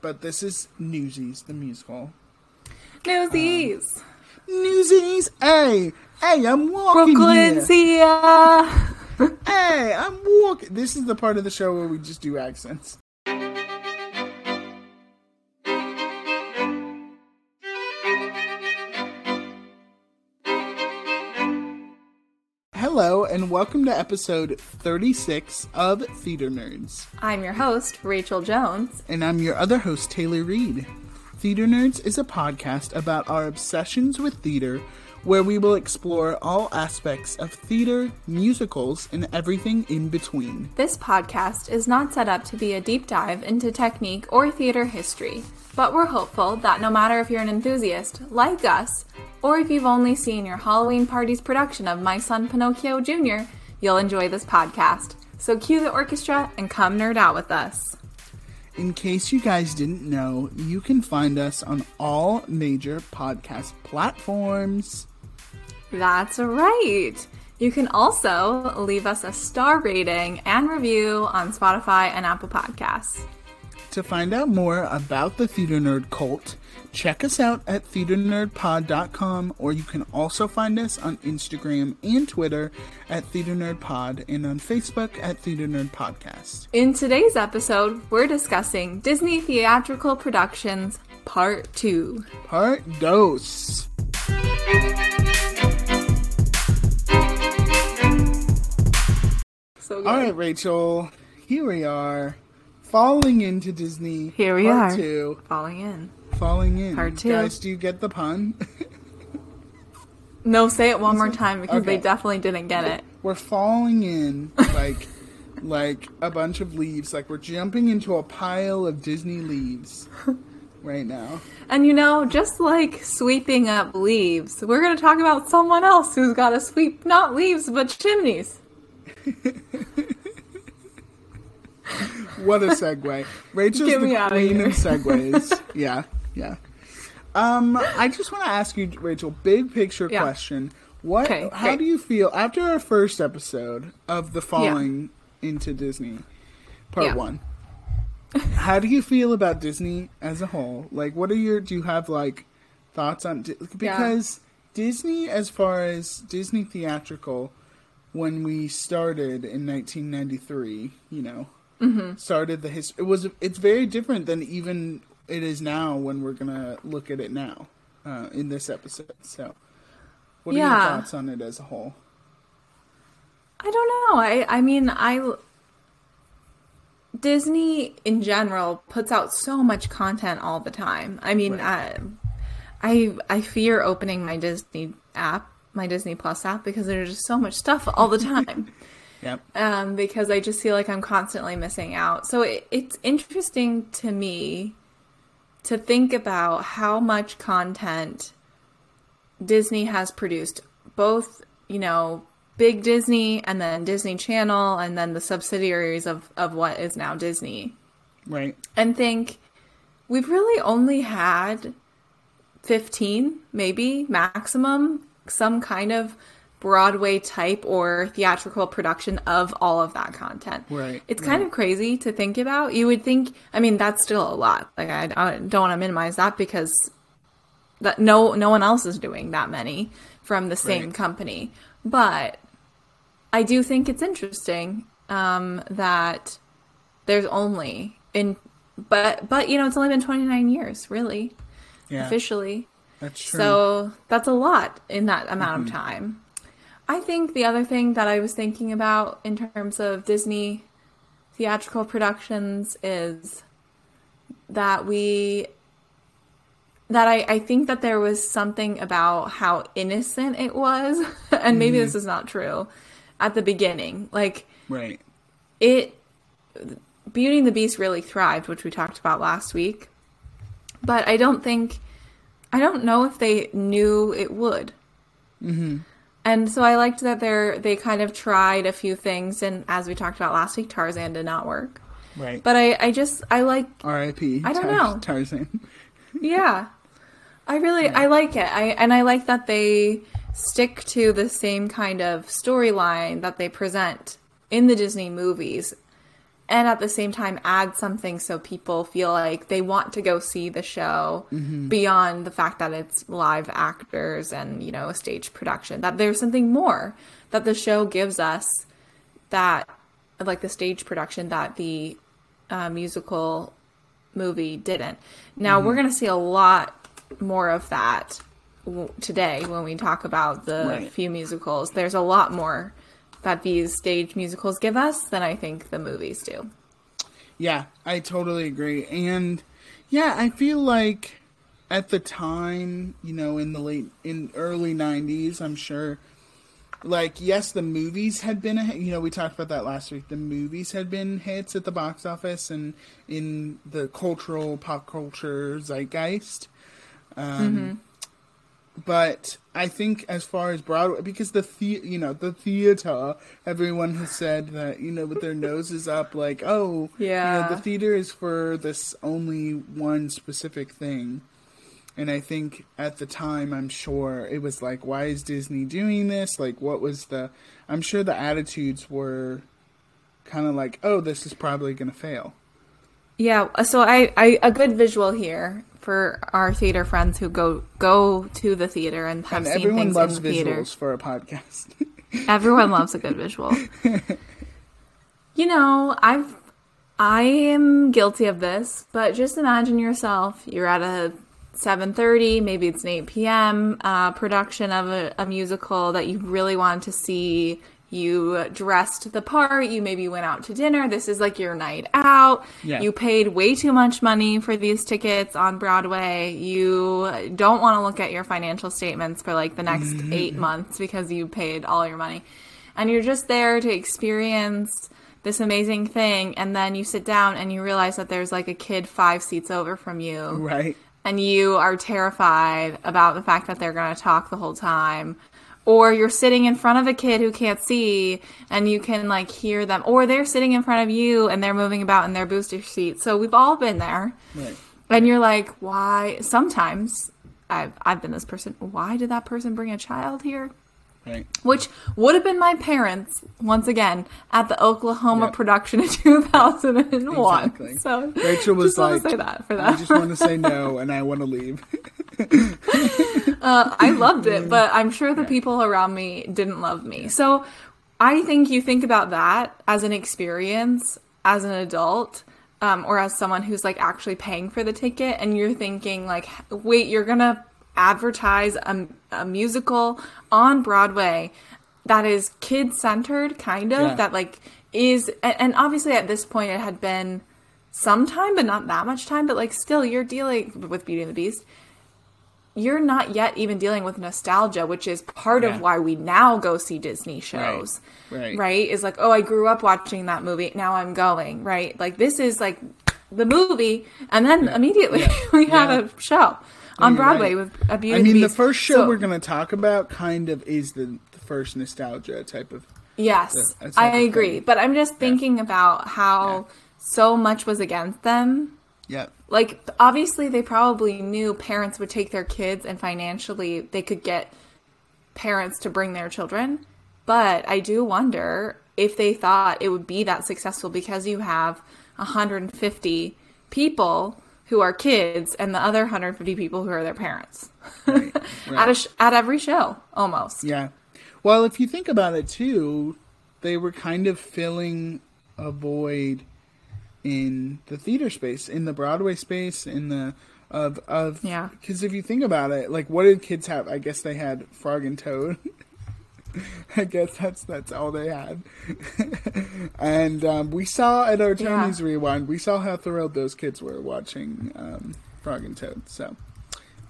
but this is Newsies, the musical. Newsies. Um, Newsies, hey, hey, I'm walking Brooklyn's here. here. Hey, I'm walking. This is the part of the show where we just do accents. Hello, and welcome to episode 36 of Theater Nerds. I'm your host, Rachel Jones. And I'm your other host, Taylor Reed. Theater Nerds is a podcast about our obsessions with theater, where we will explore all aspects of theater, musicals, and everything in between. This podcast is not set up to be a deep dive into technique or theater history, but we're hopeful that no matter if you're an enthusiast like us, or if you've only seen your Halloween party's production of My Son Pinocchio Jr., you'll enjoy this podcast. So cue the orchestra and come nerd out with us. In case you guys didn't know, you can find us on all major podcast platforms. That's right. You can also leave us a star rating and review on Spotify and Apple Podcasts. To find out more about the Theater Nerd cult, check us out at theaternerdpod.com or you can also find us on Instagram and Twitter at Theater Nerd Pod and on Facebook at Theater Nerd Podcast. In today's episode, we're discussing Disney theatrical productions part 2. Part dos. So. All right, Rachel, here we are, falling into Disney. Here we are. two, Falling in. falling in. Part two. Guys, do you get the pun? No, say it one more time because Okay. they definitely didn't get it. we're falling in like like a bunch of leaves like we're jumping into a pile of disney leaves right now And you know, just like sweeping up leaves, we're going to talk about someone else who's got to sweep not leaves but chimneys. what a segue. Rachel's Get the queen of segues. Yeah yeah. Um i just want to ask you rachel big picture Yeah. question. What Okay, how great. do you feel after our first episode of the falling into disney part Yeah. one? How do you feel about disney as a whole? Like what are your do you have like thoughts on because disney as far as disney theatrical when we started in 1993 you know Mm-hmm. started the history it was it's very different than even it is now when we're gonna look at it now uh, in this episode so what are Yeah. your thoughts on it as a whole I don't know. I I mean, I Disney in general puts out so much content all the time. I mean, I, I I fear opening my Disney app, my Disney Plus app because there's just so much stuff all the time. Yep um, because I just feel like I'm constantly missing out. So it, it's interesting to me to think about how much content Disney has produced, both, you know, big Disney and then Disney Channel and then the subsidiaries of, of what is now Disney. right And think we've really only had 15, maybe maximum, some kind of Broadway type or theatrical production of all of that content. Right, It's kind of crazy to think about. You would think, I mean, that's still a lot. Like I, I don't want to minimize that because that no no one else is doing that many from the same Right. company. But I do think it's interesting um, that there's only in but but you know it's only been 29 years really yeah officially that's true so that's a lot in that amount of time. I think the other thing that I was thinking about in terms of Disney theatrical productions is that we that I, I think that there was something about how innocent it was and maybe this is not true at the beginning like right it Beauty and the Beast really thrived, which we talked about last week. But I don't think I don't know if they knew it would. Mm-hmm. And so I liked that they're they kind of tried a few things, and as we talked about last week, Tarzan did not work. right But I I just I like r.i.p I don't Tar- know. tarzan yeah. I really I like it. I and I like that they stick to the same kind of storyline that they present in the Disney movies and at the same time add something so people feel like they want to go see the show Mm-hmm. beyond the fact that it's live actors and you know a stage production that there's something more that the show gives us that like the stage production that the uh, musical movie didn't now Mm-hmm. we're going to see a lot more of that w- today when we talk about the Right. few musicals there's a lot more that these stage musicals give us than i think the movies do Yeah, I totally agree. And yeah, I feel like at the time, you know, in the late in early 90s, I'm sure like yes, the movies had been a you know, we talked about that last week. The movies had been hits at the box office and in the cultural pop culture zeitgeist. Um but I think as far as Broadway, because the, the you know the theater, everyone has said that you know with their noses up, like oh you Yeah. know, the theater is for this only one specific thing, and I think at the time I'm sure it was like why is Disney doing this? Like what was the? I'm sure the attitudes were kind of like oh this is probably gonna fail. Yeah, so I, I a good visual here for our theater friends who go go to the theater and have And seen everyone things loves in the theater. for a podcast. Everyone loves a good visual. you know, I've I am guilty of this, but just imagine yourself. You're at a 7:30, maybe it's an 8 p.m. Uh, production of a, a musical that you really want to see. You dressed the part. You maybe went out to dinner. This is like your night out. Yeah. You paid way too much money for these tickets on Broadway. You don't want to look at your financial statements for like the next mm-hmm. eight months because you paid all your money. And you're just there to experience this amazing thing. And then you sit down and you realize that there's like a kid five seats over from you. right. And you are terrified about the fact that they're going to talk the whole time. Or you're sitting in front of a kid who can't see and you can like hear them. Or they're sitting in front of you and they're moving about in their booster seat. So we've all been there. Right. And you're like, why? Sometimes I've, I've been this person. Why did that person bring a child here? Right. Which would have been my parents, once again, at the Oklahoma Yep. production in 2001. Exactly. So Rachel was just like, say that for that." I just want to say no and I want to leave. Uh, I loved it, but I'm sure the people around me didn't love me. So I think you think about that as an experience as an adult. Um, or as someone who's like actually paying for the ticket, and you're thinking like, wait, you're gonna advertise a, a musical on Broadway that is kid centered, kind of Yeah. that like is, and, obviously at this point it had been some time, but not that much time. But like, still, you're dealing with Beauty and the Beast you're not yet even dealing with nostalgia, which is part Yeah. of why we now go see Disney shows. Right. Right? Is like, oh, I grew up watching that movie. Now I'm going. Right? Like, this is like the movie. And then immediately we have a show on Broadway right. with a Beauty I mean, the the first show So- we're going to talk about kind of is the, the first nostalgia type of. Yes, that's I like agree. thing. But I'm just thinking about how so much was against them Yeah. like obviously they probably knew parents would take their kids and financially they could get parents to bring their children but i do wonder if they thought it would be that successful because you have 150 people who are kids and the other 150 people who are their parents Right. at right. a sh- at every show almost Yeah. Well, if you think about it too, they were kind of filling a void in the theater space, in the Broadway space, in the of of Yeah. Because if you think about it, like what did kids have? I guess they had Frog and Toad. I guess that's that's all they had. and um, we saw at our Yeah. Rewind, we saw how thrilled those kids were watching um, Frog and Toad. So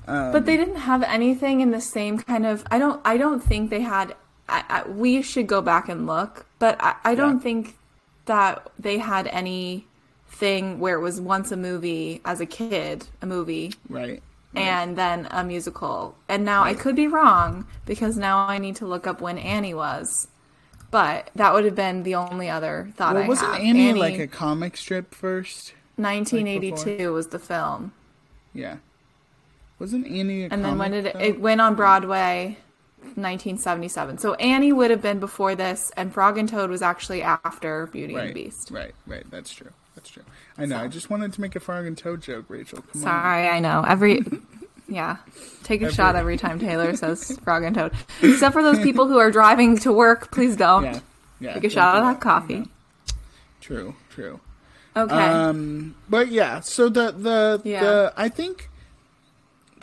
but they didn't have anything in the same kind of i don't i don't think they had I, I, we should go back and look but i, I don't Yeah. think that they had anything where it was once a movie as a kid a movie right. And then a musical and now i could be wrong because now i need to look up when annie was but that would have been the only other thought Well, i wasn't have. Annie, like a comic strip first? 1982 was the film Yeah. Wasn't Annie a and then when did it, it went on broadway 1977. So Annie would have been before this, and Frog and Toad was actually after Beauty right, and the Beast. Right, right. That's true. That's true. I know. So. I just wanted to make a Frog and Toad joke, Rachel. Come Sorry, on. I know. Every yeah, take a every... shot every time Taylor says Frog and Toad. Except for those people who are driving to work, please don't. Yeah, yeah. Take a shot of that coffee. True, true. Okay. Um, but yeah, so the the yeah. the I think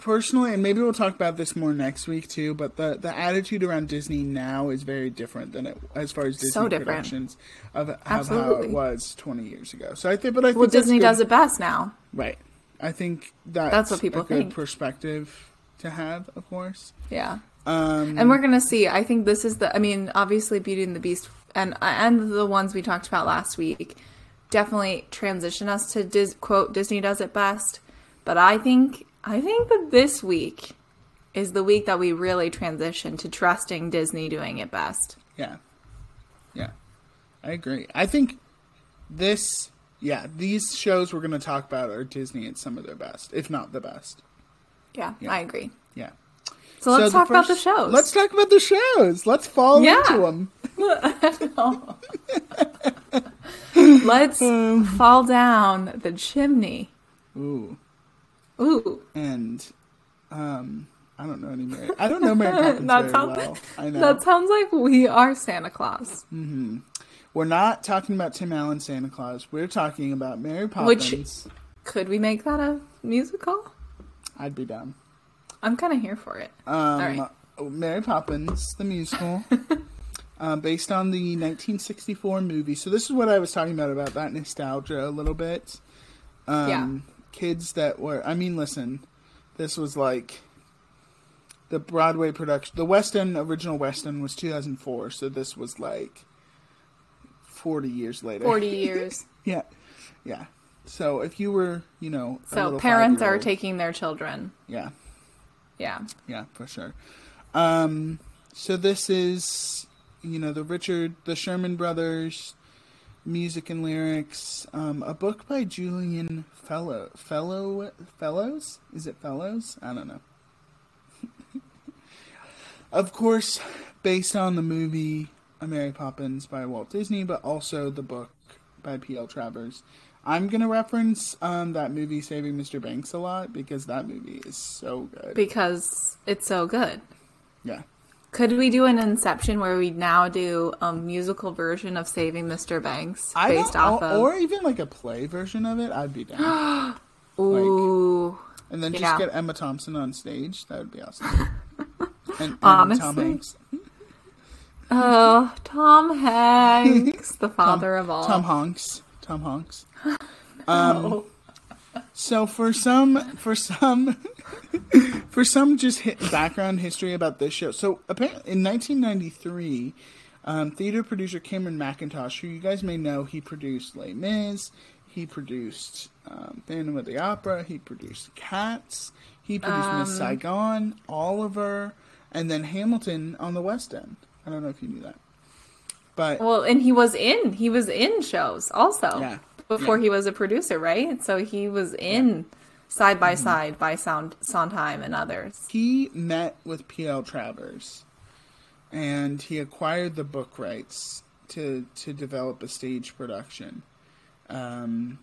personally, and maybe we'll talk about this more next week too. But the the attitude around Disney now is very different than it as far as Disney so productions of, of how it was twenty years ago. So I think, but I think well, Disney does it best now, right? I think that's, that's what people a think. Good perspective to have, of course. Yeah. Um, and we're gonna see. I think this is the. I mean, obviously, Beauty and the Beast, and and the ones we talked about last week, definitely transition us to Dis- quote Disney does it best. But I think I think that this week is the week that we really transition to trusting Disney doing it best. Yeah. Yeah. I agree. I think this, yeah, these shows we're going to talk about are Disney at some of their best, if not the best. Yeah, yeah. I agree. Yeah. So let's so talk first, about the shows. Let's talk about the shows. Let's fall yeah. into them. let's um, fall down the chimney. Ooh. Ooh. And um I don't know any Mary. I don't know Mary Poppins that very sounds, well. I know. That sounds like we are Santa Claus. Mm-hmm. We're not talking about Tim Allen Santa Claus. We're talking about Mary Poppins. Which could we make that a musical? I'd be down. I'm kind of here for it. Um, Mary Poppins, the musical, uh, based on the 1964 movie. So this is what I was talking about about that nostalgia a little bit. Um, yeah kids that were. I mean, listen, this was like the Broadway production. The West End original West End was 2004, so this was like 40 years later. 40 years. yeah, yeah. So if you were, you know, so parents are taking their children. Yeah. Yeah. Yeah, for sure. Um, so this is, you know, the Richard, the Sherman Brothers music and lyrics. Um, a book by Julian Fellow Fellow Fellowes. Is it Fellowes? I don't know. of course, based on the movie A Mary Poppins by Walt Disney, but also the book by P.L. Travers. I'm gonna reference um, that movie Saving Mr. Banks a lot because that movie is so good. Because it's so good. Yeah. Could we do an Inception where we now do a musical version of Saving Mr. Banks based off of, or even like a play version of it? I'd be down. Ooh, like, and then just yeah. get Emma Thompson on stage. That would be awesome. and, and. Tom Hanks. Oh, Tom Hanks, the father Tom, of all. Tom Hanks. Tom Hanks. Um, no. So for some, for some, for some, just hit background history about this show. So apparently, in 1993, um, theater producer Cameron Mackintosh, who you guys may know, he produced Les Mis, he produced um, Phantom of the Opera, he produced Cats, he produced um, Miss Saigon, Oliver, and then Hamilton on the West End. I don't know if you knew that, but well, and he was in he was in shows also. Yeah, before yeah. he was a producer, right? So he was in yeah. Side by mm-hmm. Side by Sound Sondheim and others. He met with P.L. Travers, and he acquired the book rights to to develop a stage production. Um,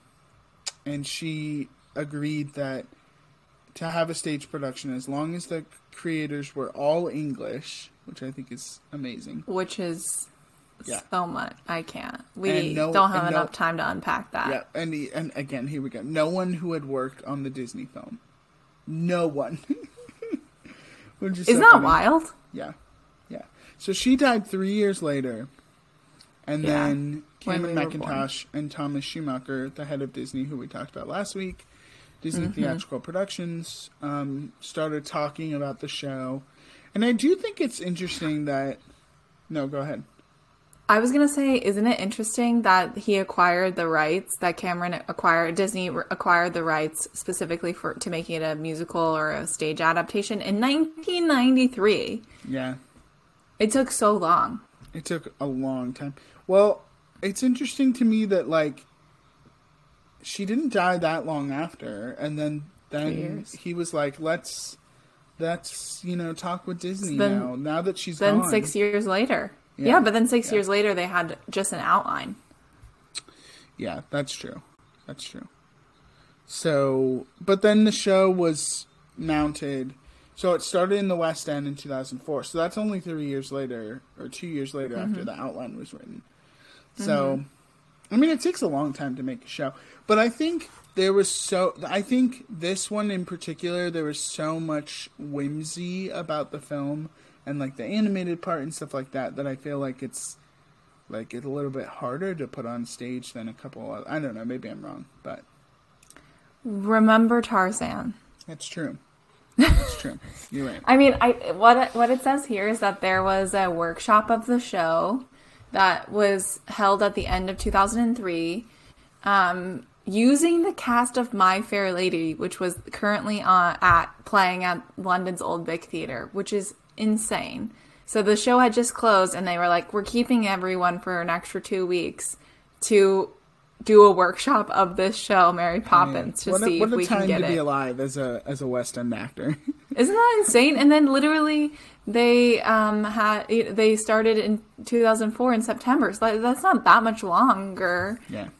and she agreed that to have a stage production, as long as the creators were all English, which I think is amazing. Which is yeah. so much. I can't. We no, don't have enough no, time to unpack that. Yeah, and he, and again, here we go. No one who had worked on the Disney film. No one. Is so that funny. wild? Yeah, yeah. So she died three years later, and yeah, then Cameron we Mackintosh and Thomas Schumacher, the head of Disney, who we talked about last week, Disney mm-hmm. Theatrical Productions, um, started talking about the show. And I do think it's interesting that. No, go ahead. I was gonna say, isn't it interesting that he acquired the rights that Cameron acquired, Disney acquired the rights specifically for to making it a musical or a stage adaptation in 1993. Yeah, it took so long. It took a long time. Well, it's interesting to me that like she didn't die that long after, and then then he was like, let's that's you know talk with Disney Then- now. Now that she's Then gone. six years later. Yeah. Yeah, but then six Yeah. years later they had just an outline. Yeah, that's true. That's true. So, but then the show was mounted. So it started in the West End in 2004. So that's only three years later, or two years later mm-hmm. after the outline was written. Mm-hmm. So, I mean, it takes a long time to make a show. But I think there was so. I think this one in particular, there was so much whimsy about the film and like the animated part and stuff like that that I feel like it's like it's a little bit harder to put on stage than a couple. Of, I don't know. Maybe I'm wrong, but Remember Tarzan. That's true. That's true. You're right. I mean, I what it- what it says here is that there was a workshop of the show that was held at the end of 2003, um, using the cast of My Fair Lady, which was currently uh, at playing at London's Old Vic Theatre, which is insane. So the show had just closed, and they were like, "We're keeping everyone for an extra two weeks to." Do a workshop of this show, Mary Poppins, to what a, see what if a we time can get to it. be alive as a as a West End actor. Isn't that insane? And then literally they um had they started in 2004 in September. So that, that's not that much longer. yeah.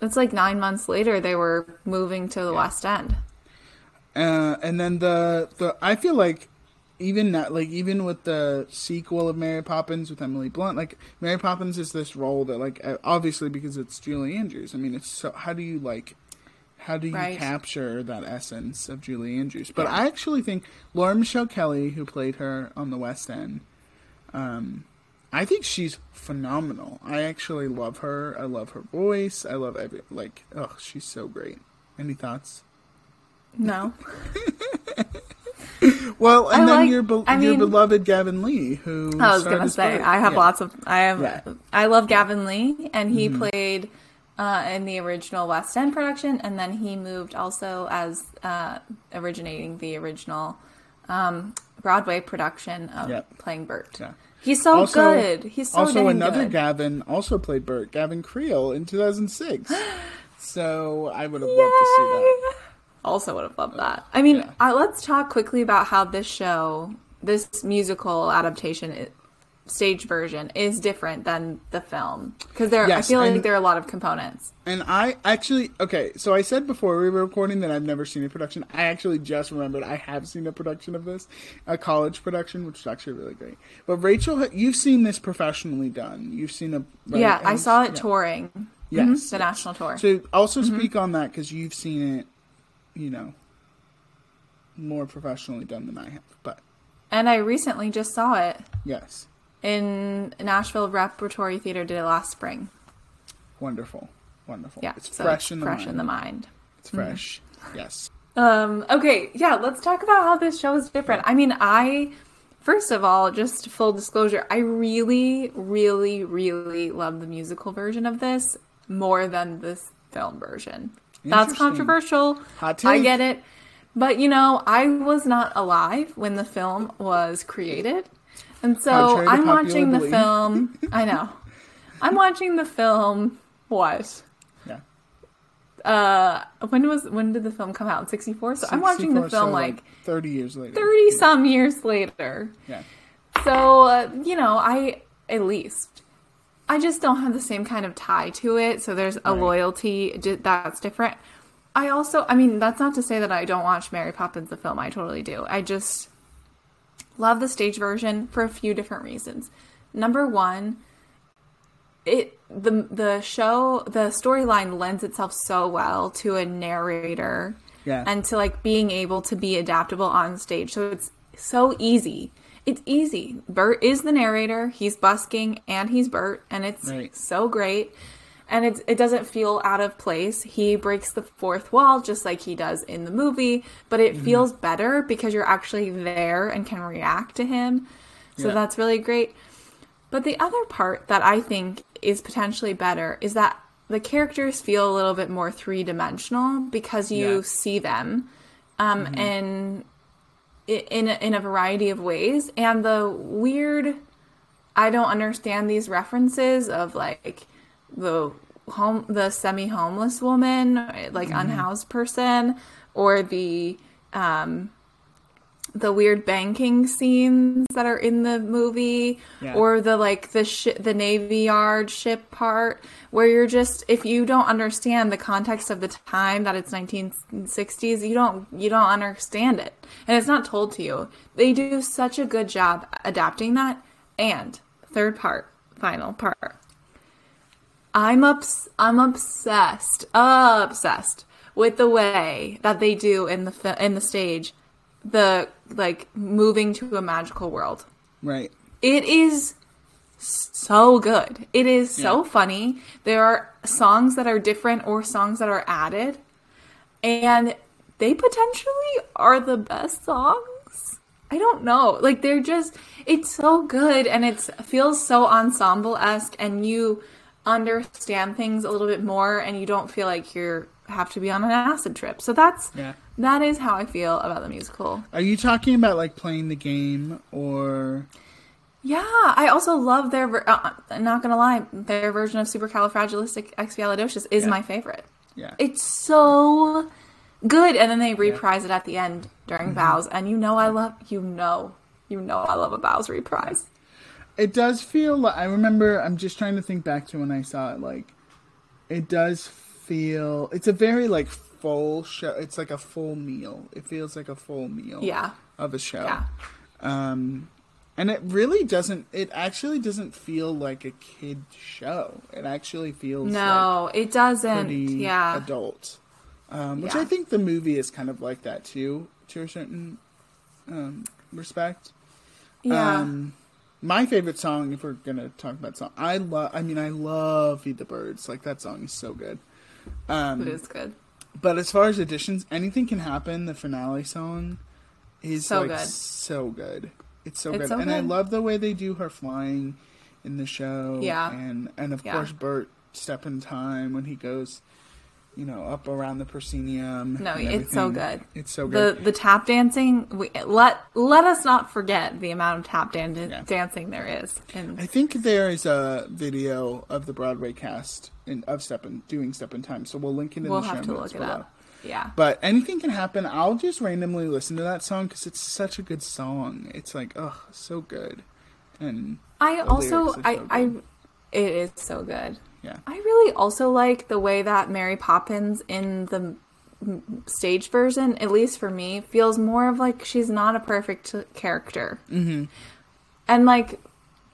That's like 9 months later they were moving to the West End. Uh, and then the the I feel like even that like even with the sequel of Mary Poppins with Emily Blunt, like Mary Poppins is this role that like uh, obviously because it's Julie Andrews. I mean, it's so how do you like how do you Right. capture that essence of Julie Andrews? But Yeah. I actually think Laura Michelle Kelly, who played her on the West End, um, I think she's phenomenal. I actually love her. I love her voice. I love every like. Oh, she's so great. Any thoughts? No. Well, and I then like- your be- I your mean- beloved Gavin Lee, who I was going to say. I have Yeah. lots of I have Yeah. Mm-hmm. I love Gavin Lee and he played uh, in the original West End production and then he moved also as uh, originating the original um, Broadway production of Yep. playing Bert. Yeah. He's so Also- good. He's so good. also another good. Gavin also played Bert, Gavin Creel in 2006. so I would have loved to see that. Also would have loved that. I mean, Yeah. uh, let's talk quickly about how this show, this musical adaptation, stage version, is different than the film because there. Yes, I feel like there are a lot of components. And I actually okay, so I said before we were recording that I've never seen a production. I actually just remembered I have seen a production of this, a college production, which is actually really great. But Rachel, you've seen this professionally done. You've seen a right? yeah, I saw it yeah. touring. Yes, the yes. national tour. So also Mm-hmm. speak on that because you've seen it, you know, more professionally done than I have. But and I recently just saw it yes, in Nashville Repertory Theater. Did it last spring? wonderful, wonderful. Yeah, it's so fresh it's in the fresh mind. in the mind. It's fresh. Yes. Um, okay, yeah, let's talk about how this show is different. I mean, I first of all, just full disclosure, I really, really, really love the musical version of this more than this film version. That's controversial. Hot I get it. But you know, I was not alive when the film was created. And so I'm watching the belief. film. I know. I'm watching the film what? Yeah. Uh when was when did the film come out? 64. So I'm watching the film so, like thirty years later. 30 some years later. Yeah. So, uh, you know, I at least I just don't have the same kind of tie to it. So there's a Right. loyalty that's different. I also, I mean, that's not to say that I don't watch Mary Poppins the film. I totally do. I just love the stage version for a few different reasons. Number one, it the the show the storyline lends itself so well to a narrator Yeah. and to like being able to be adaptable on stage so it's so easy it's easy bert is the narrator he's busking and he's bert and it's Right. so great and it's, it doesn't feel out of place he breaks the fourth wall just like he does in the movie but Mm-hmm. it feels better because you're actually there and can react to him so Yeah. that's really great but the other part that I think is potentially better is that the characters feel a little bit more three dimensional because you Yeah. Mm-hmm. see them um, and i- in a, in a variety of ways. And the weird, I don't understand these references of like the home, the semi homeless woman, like Mm-hmm. unhoused person, or the um, the weird banking scenes that are in the movie Yeah. or the like the shi the navy yard ship part where you're just if you don't understand the context of the time that it's 1960s you don't you don't understand it. And it's not told to you. They do such a good job adapting that. And third part final part. I'm ups- I'm obsessed, obsessed with the way that they do in the fi- in the stage, the like moving to a magical world. Right. It is so good. It is so Yeah. funny. There are songs that are different or songs that are added, and they potentially are the best songs. I don't know. Like they're just it's so good and it feels so ensemble esque and you understand things a little bit more and you don't feel like you're have to be on an acid trip. So that's Yeah. that is how I feel about the musical. Are you talking about like playing the game or Yeah, I also love their. Ver- uh, not gonna lie, their version of Supercalifragilisticexpialidocious is Yeah. my favorite. yeah? It's so good, and then they reprise it at the end during Mm-hmm. bows, and you know I love you know you know I love a bows reprise. It does feel like I remember. I'm just trying to think back to when I saw it. Like, it does feel. It's a very like full show. It's like a full meal. It feels like a full meal. Yeah, Of a show. yeah, Um, and it really doesn't. It actually doesn't feel like a kid show. It actually feels no, it doesn't. Yeah, adult. Um, which Yeah. I think the movie is kind of like that too, to a certain um, respect. yeah. Um, my favorite song, if we're gonna talk about song, I love. I mean, I love "Feed the Birds." Like that song is so good. Um, it is good. but as far as additions, anything can happen. The finale song is So like good. so good. It's so It's good, so and I love the way they do her flying in the show. Yeah. and and of Yeah. course Bert step in time when he goes, you know, up around the proscenium. No, it's so good. It's so good. The the tap dancing. We, let let us not forget the amount of tap dan- Yeah. dancing there is. In, I think there is a video of the Broadway cast in, of Step in doing Step in Time, so we'll link it in we'll the show have to notes look it below. up. Yeah. But anything can happen. I'll just randomly listen to that song because it's such a good song. It's like, oh, so good. And I also I I it is so good. Yeah, I really also like the way that Mary Poppins in the stage version, at least for me, feels more of like she's not a perfect character. Mm-hmm. And like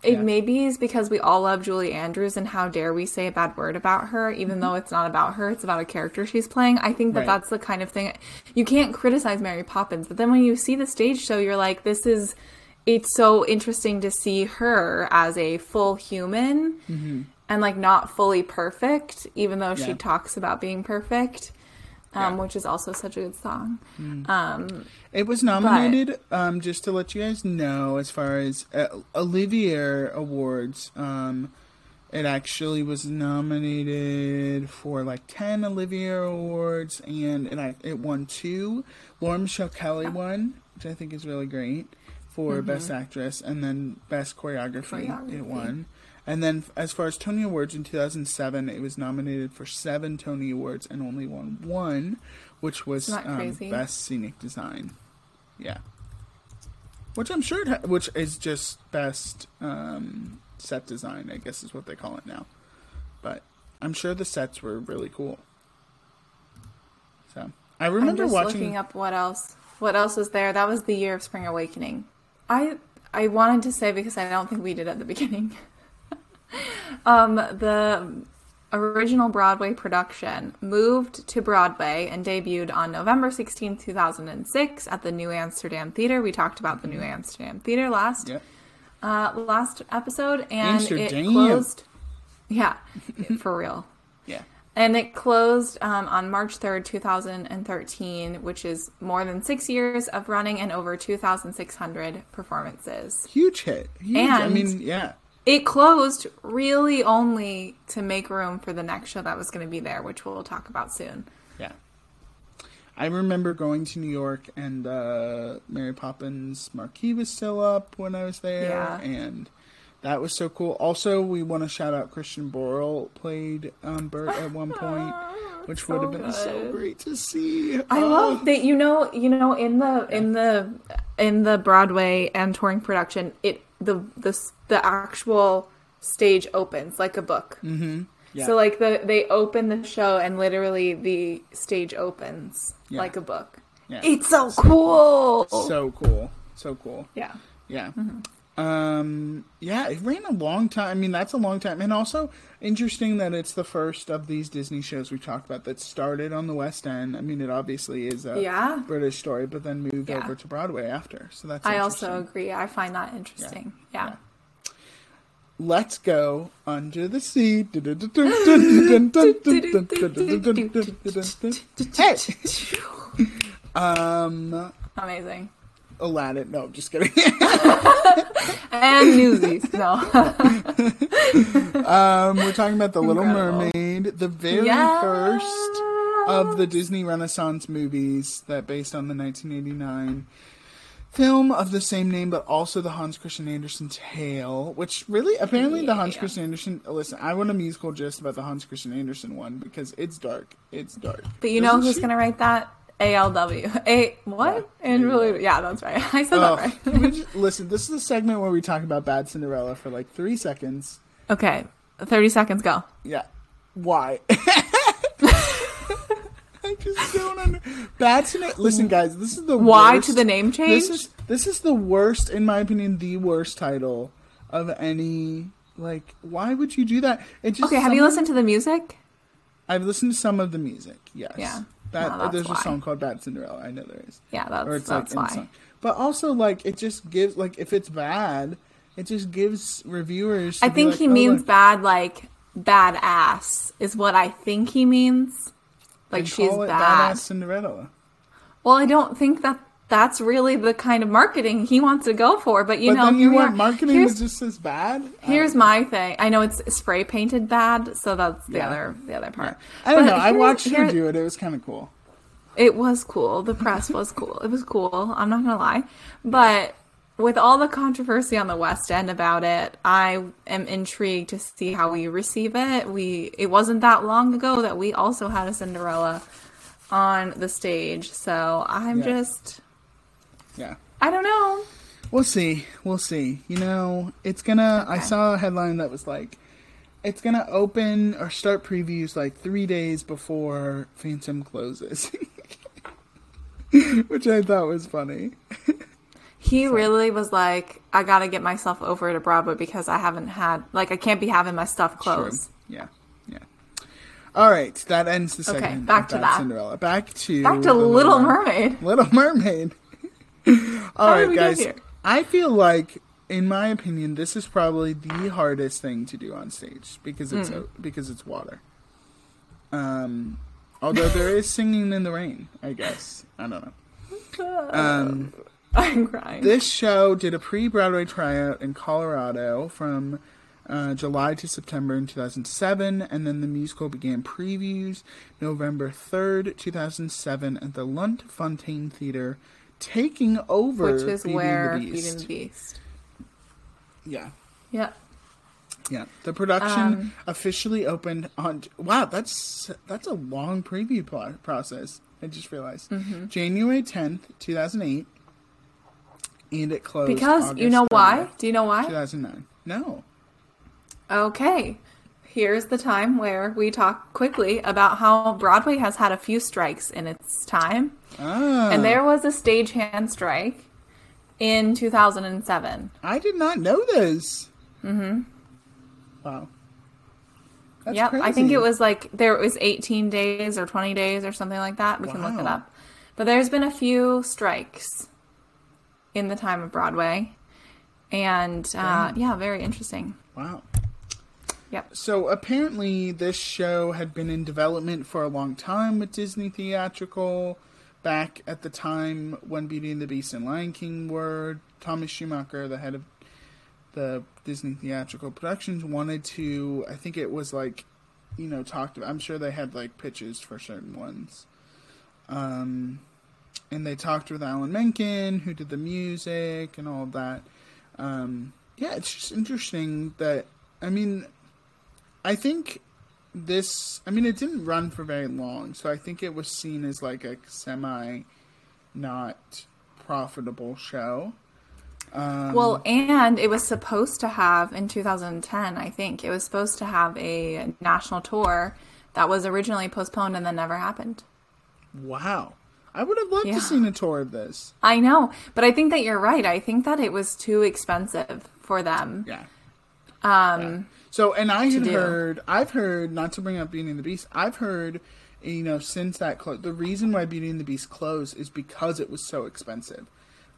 it Yeah. maybe is because we all love Julie Andrews, and how dare we say a bad word about her, even though it's not about her, it's about a character she's playing. I think that Mm-hmm. Right. that's the kind of thing you can't criticize Mary Poppins, but then when you see the stage show, you're like, this is. It's so interesting to see her as a full human and like not fully perfect, even though she talks about being perfect, um, Yeah. which is also such a good song. Um, it was nominated. Um, just to let you guys know, as far as uh, Olivier Awards, um, it actually was nominated for like ten Olivier Awards, and and I, it won two. Laura Michelle Kelly won, which I think is really great for Best Actress, and then Best Choreography, Choreography. it won. And then, as far as Tony Awards in 2007, it was nominated for seven Tony Awards and only won one, which was um. Best Scenic Design. Yeah. Which I'm sure, it ha- which is just Best um, Set Design, I guess is what they call it now. But I'm sure the sets were really cool. So I remember just watching. looking up what else. What else was there? That was the year of Spring Awakening. I I wanted to say because I don't think we did at the beginning. um, the original Broadway production moved to Broadway and debuted on November 16, 2006 at the New Amsterdam Theater. We talked about the New Amsterdam Theater last Yeah. uh, last episode and it closed. Yeah, for real. Yeah. And it closed um, on March 3rd, 2013, which is more than six years of running and over 2,600 performances. Huge hit. Huge. I mean, yeah. It closed really only to make room for the next show that was going to be there, which we'll talk about soon. Yeah. I remember going to New York and uh, Mary Poppins Marquee was still up when I was there, Yeah. and that was so cool. Also, we want to shout out Christian Borle played um, Bert at one point, which would have been so great to see. I Oh, love that. You know, you know, in the in the in the Broadway and touring production, it the the the actual stage opens like a book. Mm-hmm. Yeah. So like the they open the show and literally the stage opens Yeah. like a book. Yeah. It's so cool. so cool. So cool. yeah. Yeah. Um yeah, it ran a long time. I mean, that's a long time. And also interesting that it's the first of these Disney shows we talked about that started on the West End. I mean, it obviously is a Yeah. British story, but then moved Yeah. over to Broadway after. So that's I also agree. I find that interesting. Yeah. Let's go under the sea. hey. Um Amazing. Aladdin. No, I'm just kidding. And Newsies. No. um, we're talking about The Little Incredible. Mermaid, the very Yes. first of the Disney Renaissance movies that based on the 1989 film of the same name, but also the Hans Christian Andersen tale, which really, apparently, the Hans Yeah. Christian Andersen. Listen, I want a musical just about the Hans Christian Andersen one because it's dark. It's dark. But you know Doesn't who's she- gonna write that? ALW. A what? And really, yeah, that's right. I said Oh, that right. listen, this is a segment where we talk about Bad Cinderella for like three seconds. okay, thirty seconds. Go. Yeah. Why? I just don't under Bad Cinderella. Listen, guys, this is the Why worst- to the name change? This is this is the worst, in my opinion, the worst title of any. Like, why would you do that? It just okay, have you listened to the music? I've listened to some of the music. Yes. Yeah. That, No, there's why. a song called Bad Cinderella. I know there is. Yeah, that's Or it's that's like why. But also, like, it just gives like if it's bad, it just gives reviewers. I think like, he "Oh, means look, bad, like badass, is what I think he means. Like she's bad. Cinderella. Well, I don't think that that's really the kind of marketing he wants to go for. But you but know, then you want marketing is just as bad. Here's don't my thing. I know it's spray painted bad, so that's the Yeah. other the other part. I don't But know. I watched her do it. It was kind of cool. It was cool. The press was cool. It was cool. I'm not gonna lie, but with all the controversy on the West End about it, I am intrigued to see how we receive it. We it wasn't that long ago that we also had a Cinderella on the stage, so I'm Yeah. just Yeah. I don't know. We'll see. We'll see. You know, it's gonna. I saw a headline that was like, it's gonna open or start previews like three days before Phantom closes, which I thought was funny. He really was like, I gotta get myself over to Broadway because I haven't had like I can't be having my stuff closed. True. Yeah. Yeah. All right, that ends the Okay, back of to that. Cinderella. Back to Back to the Little Mermaid. Little Mermaid. All right, did we get guys. I feel like, in my opinion, this is probably the hardest thing to do on stage because it's a, because it's water. Um, although there is singing in the rain, I guess. I don't know. Um, I'm crying. this show did a pre-Broadway tryout in Colorado from uh, July to September in 2007, and then the musical began previews November 3rd, 2007, at the Lunt Fontanne Theater, taking over which is where the Beauty Beast. and the Beast. Yeah, Yeah. yeah. The production Um, officially opened on. Wow, that's that's a long preview pl- process. I just realized Mm-hmm. January 10th, 2008, and it closed Because you August know why? Do you know why? 2009. No. Okay. Here's the time where we talk quickly about how Broadway has had a few strikes in its time. Ah. And there was a stagehand strike in 2007. I did not know this. Mm-hmm. Wow. That's yep, I think it was like there was 18 days or 20 days or something like that. We can look it up. But there's been a few strikes in the time of Broadway. And uh, yeah, very interesting. Wow. Yep. So apparently, this show had been in development for a long time with Disney Theatrical. Back at the time when Beauty and the Beast and Lion King were, Thomas Schumacher, the head of the Disney Theatrical Productions, wanted to. I think it was like, you know, talked. About, I'm sure they had like pitches for certain ones. Um, and they talked with Alan Menken, who did the music and all that. Um, yeah, it's just interesting that I mean, I think this. I mean, it didn't run for very long, so I think it was seen as like a semi, not profitable show. Um, well, and it was supposed to have in 2010, I think it was supposed to have a national tour that was originally postponed and then never happened. Wow. I would have loved Yeah. to seen a tour of this. I know, but I think that you're right. I think that it was too expensive for them. Yeah. Um, So, and I had heard, I've heard, not to bring up Beauty and the Beast, I've heard, you know, since that clo- the reason why Beauty and the Beast closed is because it was so expensive.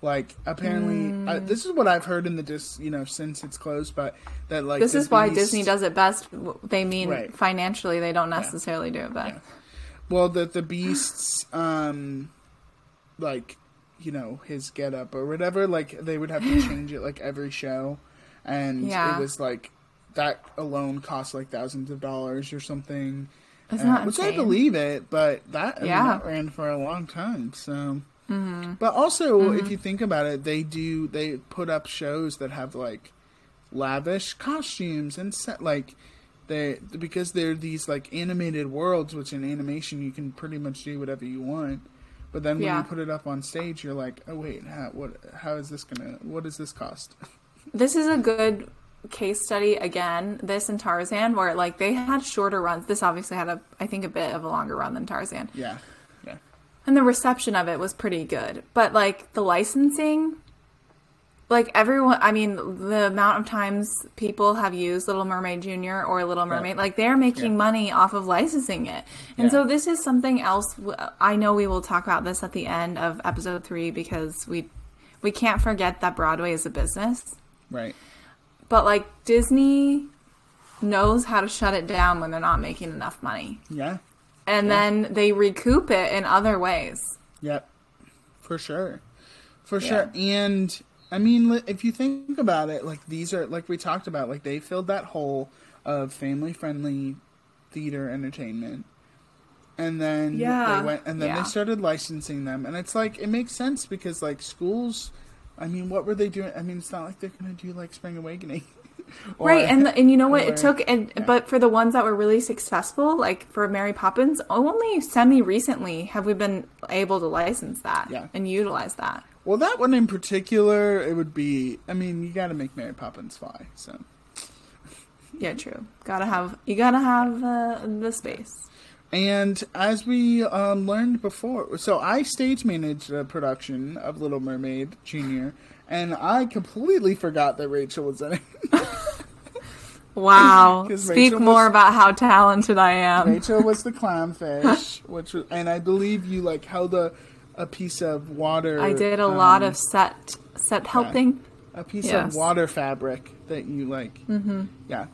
Like, apparently, Mm. uh, this is what I've heard in the dis, you know, since it's closed, but that like this the is why Disney does it best. They mean Right. financially, they don't necessarily do it best. Yeah. Well, the the Beast's, um, like, you know, his getup or whatever, like they would have to change it like every show, and Yeah. it was like that alone cost like thousands of dollars or something. Uh, which I believe it, but that, I mean, that ran for a long time. So, but also Mm-hmm. if you think about it, they do they put up shows that have like lavish costumes and set like they because they're these like animated worlds, which in animation you can pretty much do whatever you want. But then when Yeah. you put it up on stage, you're like, oh wait, how what how is this gonna what does this cost? This is a good case study again. This and Tarzan, where like they had shorter runs. This obviously had a, I think, a bit of a longer run than Tarzan, yeah, yeah, and the reception of it was pretty good. But like the licensing, like everyone, I mean, the amount of times people have used Little Mermaid Junior or Little Mermaid, like they're making Yeah. money off of licensing it. And Yeah. so this is something else. I know we will talk about this at the end of episode three because we we can't forget that Broadway is a business. Right. But like Disney knows how to shut it down when they're not making enough money. Yeah, And Yeah. then they recoup it in other ways. Yep, for sure, for Yeah. sure. And I mean, if you think about it, like these are like we talked about, like they filled that hole of family-friendly theater entertainment, and then Yeah. they went and then Yeah. they started licensing them, and it's like it makes sense because like schools. I mean, what were they doing? I mean, it's not like they're gonna do like Spring Awakening, Or- right. And and you know what? or- It took and yeah. but for the ones that were really successful, like for Mary Poppins, only semi recently have we been able to license that Yeah. and utilize that. Well, that one in particular, it would be. I mean, you got to make Mary Poppins fly. So Yeah, true. Gotta have you gotta have uh, the space. And as we um, learned before, so I stage managed a production of Little Mermaid Junior, and I completely forgot that Rachel was in it. wow! Speak Rachel more was- about how talented I am. Rachel was the clownfish, which was, and I believe you like held a a piece of water. I did a lot um, of set set helping. a piece yes. of water fabric that you like. Mm-hmm. Yeah,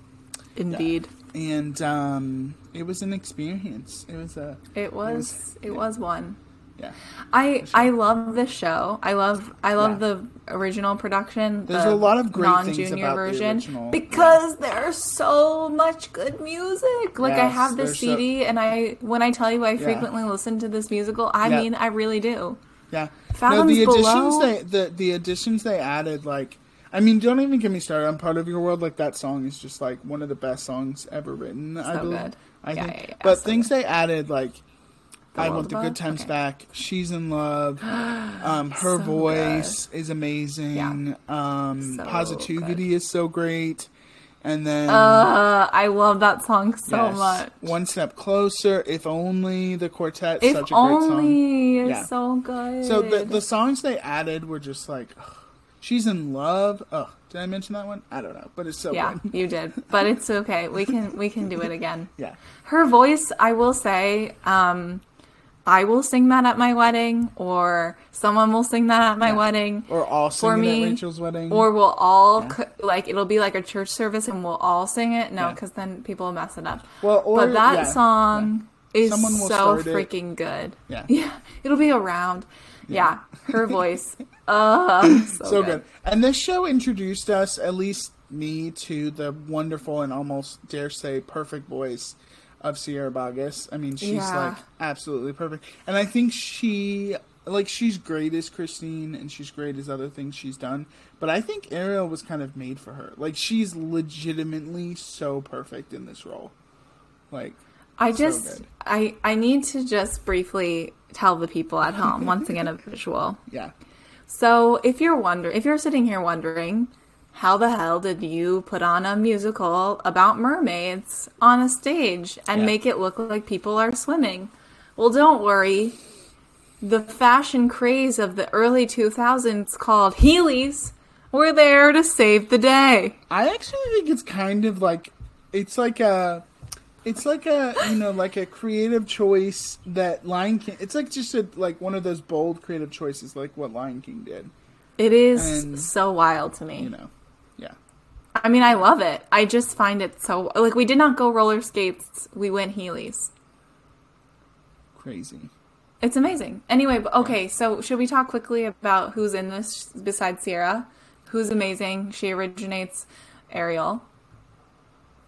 Indeed. And um, it was an experience. It was a It was it was one. yeah. I I love this show. I love I love Yeah. the original production. There's the a lot of great things non-junior about the version original, because there's so much good music. Like I have this there's so- CD, and I when I tell you I frequently listen to this musical, I Yeah. mean I really do. Yeah. Fathoms no, the additions Below- they the the additions they added like I mean, don't even get me started on part of your world. Like that song is just like one of the best songs ever written. I believe. good. I Yeah, think. yeah, yeah, but so things they added like The I want the good times Okay. back. She's in love. Um, her So voice is amazing. Um, So positivity is so great. And then Uh, I love that song so yes, much. One step closer. If only the quartet. If such a great song. only is Yeah. so good. So the the songs they added were just like, ugh. She's in love. Oh, did I mention that one? I don't know, but it's so yeah, good. you did, but it's okay. We can we can do it again. Yeah, Her voice, I will say, um, I will sing that at my wedding, or someone will sing that at my Yeah. wedding, or all For singing me, at Rachel's wedding. or we'll all co- like it'll be like a church service and we'll all sing it. No, Yeah. because then people will mess it up. Well, or- but that yeah, song is so start it. freaking good. Yeah. yeah, it'll be around. Yeah, her voice, uh, so, so good. good. And this show introduced us, at least me, to the wonderful and almost dare say perfect voice of Sierra Boggess. I mean, she's Yeah. like absolutely perfect, and I think she. Like she's great as Christine, and she's great as other things she's done. But I think Ariel was kind of made for her. Like she's legitimately so perfect in this role. Like I just good. I I need to just briefly tell the people at home once again a visual. yeah, So if you're wonder if you're sitting here wondering, how the hell did you put on a musical about mermaids on a stage and Yeah. make it look like people are swimming? Well, don't worry. The fashion craze of the early 2000s called Heelys were there to save the day. I actually think it's kind of like it's like a it's like a you know like a creative choice that Lion King. It's like just a like one of those bold creative choices like what Lion King did. It is And- so wild to me. You know, yeah. I mean, I love it. I just find it so like we did not go roller skates. We went Heelys. Crazy. It's amazing. Anyway, okay, so should we talk quickly about who's in this besides Sierra? Who's amazing? She originates Ariel.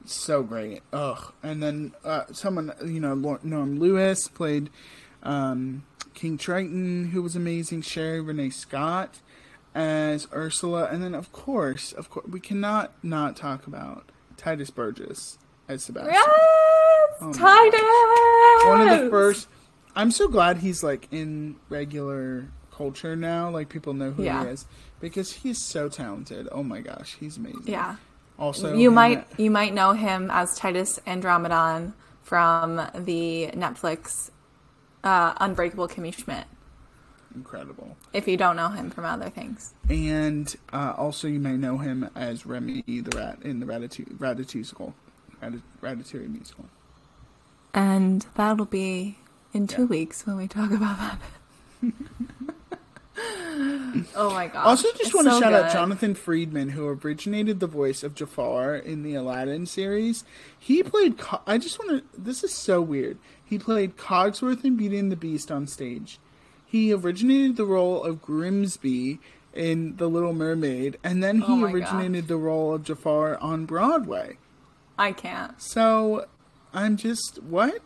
So great. Ugh. And then uh, someone, you know, Norm Lewis played um, King Triton, who was amazing. Sherie Rene Scott as Ursula, and then of course, of course, we cannot not talk about Titus Burgess as Sebastian. Yes, Oh Titus. One of the first. I'm so glad he's like in regular culture now. Like people know who Yeah. he is because he's so talented. Oh my gosh, he's amazing. Yeah, Also, you might at- you might know him as Titus Andromedon from the Netflix uh, Unbreakable Kimmy Schmidt. incredible. If you don't know him from other things, And uh, also, you may know him as Remy the Rat in the Ratatouille, Ratatouille musical. Ratatouille musical. and that'll be in two Yeah. weeks when we talk about that. oh my god! Also, just It's want to so shout out. Jonathan Freeman, who originated the voice of Jafar in the Aladdin series. He played. Co- I just want to. This is so weird. He played Cogsworth in Beauty and the Beast on stage. He originated the role of Grimsby in The Little Mermaid, and then he Oh originated the role of Jafar on Broadway. I can't. So, I'm just what?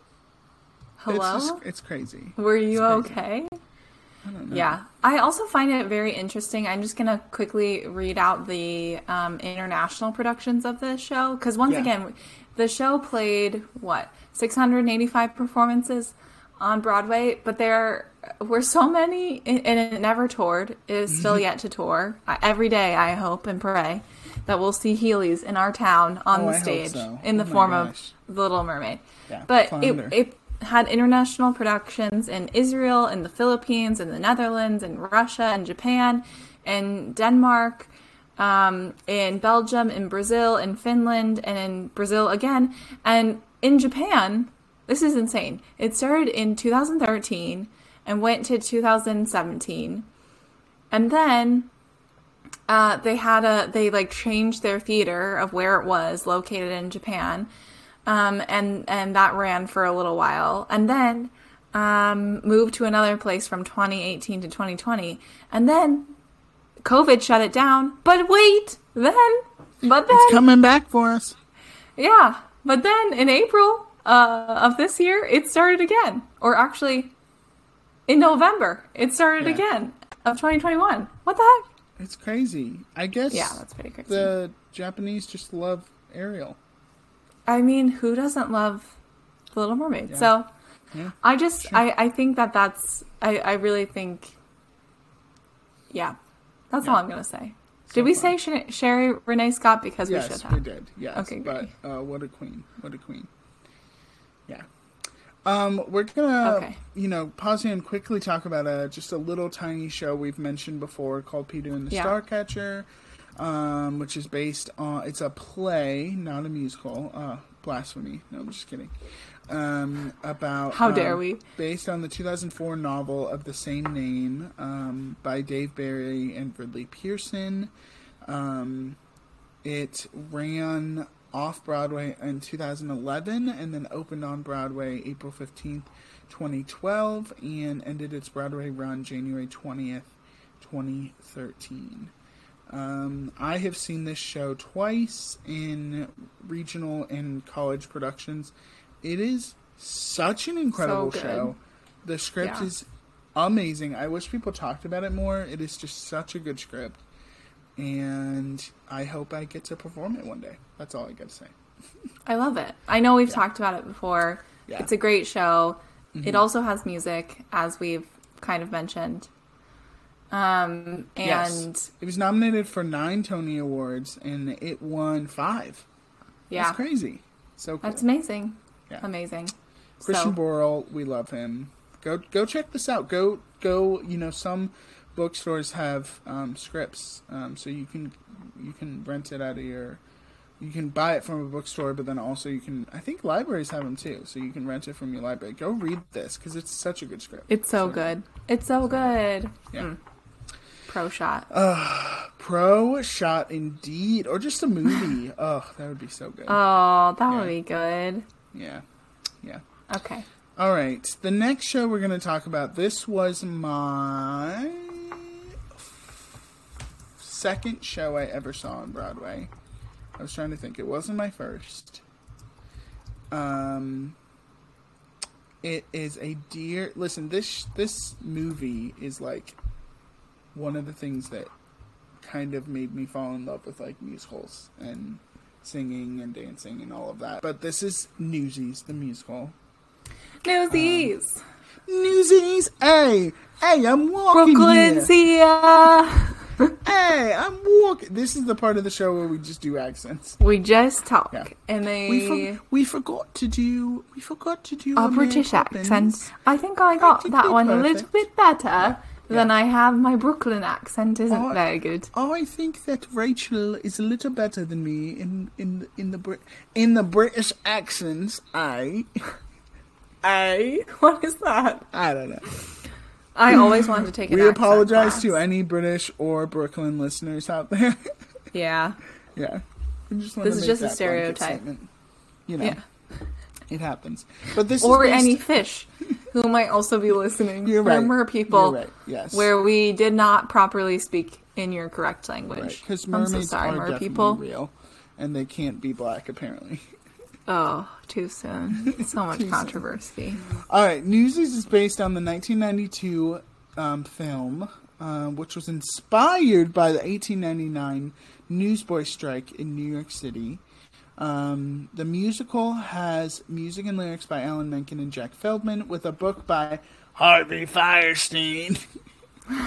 Hello. It's, just, it's crazy. Were you okay? I don't know. Yeah. I also find it very interesting. I'm just going to quickly read out the um, international productions of this show. Because once Yeah. again, the show played, what, 685 performances on Broadway, but there were so many, and it never toured. It is still yet to tour. Every day, I hope and pray that we'll see Heelys in our town on Oh, the stage so. in the Oh form gosh. of The Little Mermaid. Yeah, but it, it had international productions in Israel, in the Philippines, in the Netherlands, in Russia, and Japan, in Denmark, um, in Belgium, in Brazil, in Finland, and in Brazil again. And in Japan, this is insane. It started in 2013 and went to 2017. And then uh, they had a they like changed their theater of where it was located in Japan, um, and and that ran for a little while, and then um, moved to another place from 2018 to 2020, and then COVID shut it down. But wait, then, but then, It's coming back for us. yeah, but then in April uh, of this year, it started again, or actually, in November, it started Yeah. again of 2021. What the heck? It's crazy. I guess. Yeah, that's pretty crazy. the Japanese just love Ariel. I mean, who doesn't love The Little Mermaid? Yeah. So Yeah. I just, I, I think that that's, I, I really think, yeah, that's all I'm going to say. So Did we fun. say Sh- Sherie Rene Scott? Because we should yes, have. we did. Yes, Okay, but uh, what a queen! What a queen! Yeah. Um, we're gonna, Okay. you know, pause here and quickly talk about a just a little tiny show we've mentioned before called Peter and the Yeah. Starcatcher, um, which is based on it's a play, not a musical. Uh, blasphemy! No, I'm just kidding. Um, about How dare um, we. Based on the 2004 novel of the same name um, by Dave Barry and Ridley Pearson. Um, it ran off Broadway in 2011 and then opened on Broadway April 15th, 2012, and ended its Broadway run January 20th, 2013. Um, I have seen this show twice in regional and college productions. It is such an incredible good. show. The script Yeah. is amazing. I wish people talked about it more. It is just such a good script. And I hope I get to perform it one day. That's all I got to say. I love it. I know we've Yeah. talked about it before. Yeah. It's a great show. Mm-hmm. It also has music, as we've kind of mentioned. Um, and Yes. It was nominated for nine Tony Awards and it won five. yeah, That's crazy. So cool. that's amazing. Yeah. Amazing. Christian so, Borle, we love him. Go go check this out. Go go. You know some bookstores have um, scripts, um, so you can you can rent it out of your. You can buy it from a bookstore, but then also you can. I think libraries have them too, so you can rent it from your library. Go read this because it's such a good script. it's so good. It's so good. Yeah. Mm. Pro shot. Uh, Pro shot indeed, or just a movie. oh, that would be so good. oh, that would be good. yeah, yeah. Okay. All right. The next show we're going to talk about. This was my second show I ever saw on Broadway. I was trying to think. It wasn't my first. Um, it is a dear. Listen, this this movie is like one of the things that kind of made me fall in love with like musicals and singing and dancing and all of that. But this is Newsies, the musical. Newsies. Um, Newsies, hey, hey, I'm walking Brooklyn's here. here. Hey, I'm walking. This is the part of the show where we just do accents. We just talk, Yeah. and they We for, we forgot to do we forgot to do a our British Mary accent. I think I got did that one a little bit better than I have my Brooklyn accent. Isn't Oh, very good. I think that Rachel is a little better than me in in in the Brit in the British accents. I I What is that? I don't know. I always wanted to take an We apologize class. to any British or Brooklyn listeners out there. Yeah. yeah, This is just a stereotype. You know, Yeah. It happens. But this Or any fish who might also be listening. You're There right. were people right. Yes. where we did not properly speak in your correct language. because I'm mermaids so sorry, are mer people. real, and they can't be black apparently. Oh, too soon. So much soon. controversy. All right, Newsies is based on the 1992 um, film, uh, which was inspired by the 1899 newsboy strike in New York City. Um, the musical has music and lyrics by Alan Menken and Jack Feldman, with a book by Harvey Fierstein.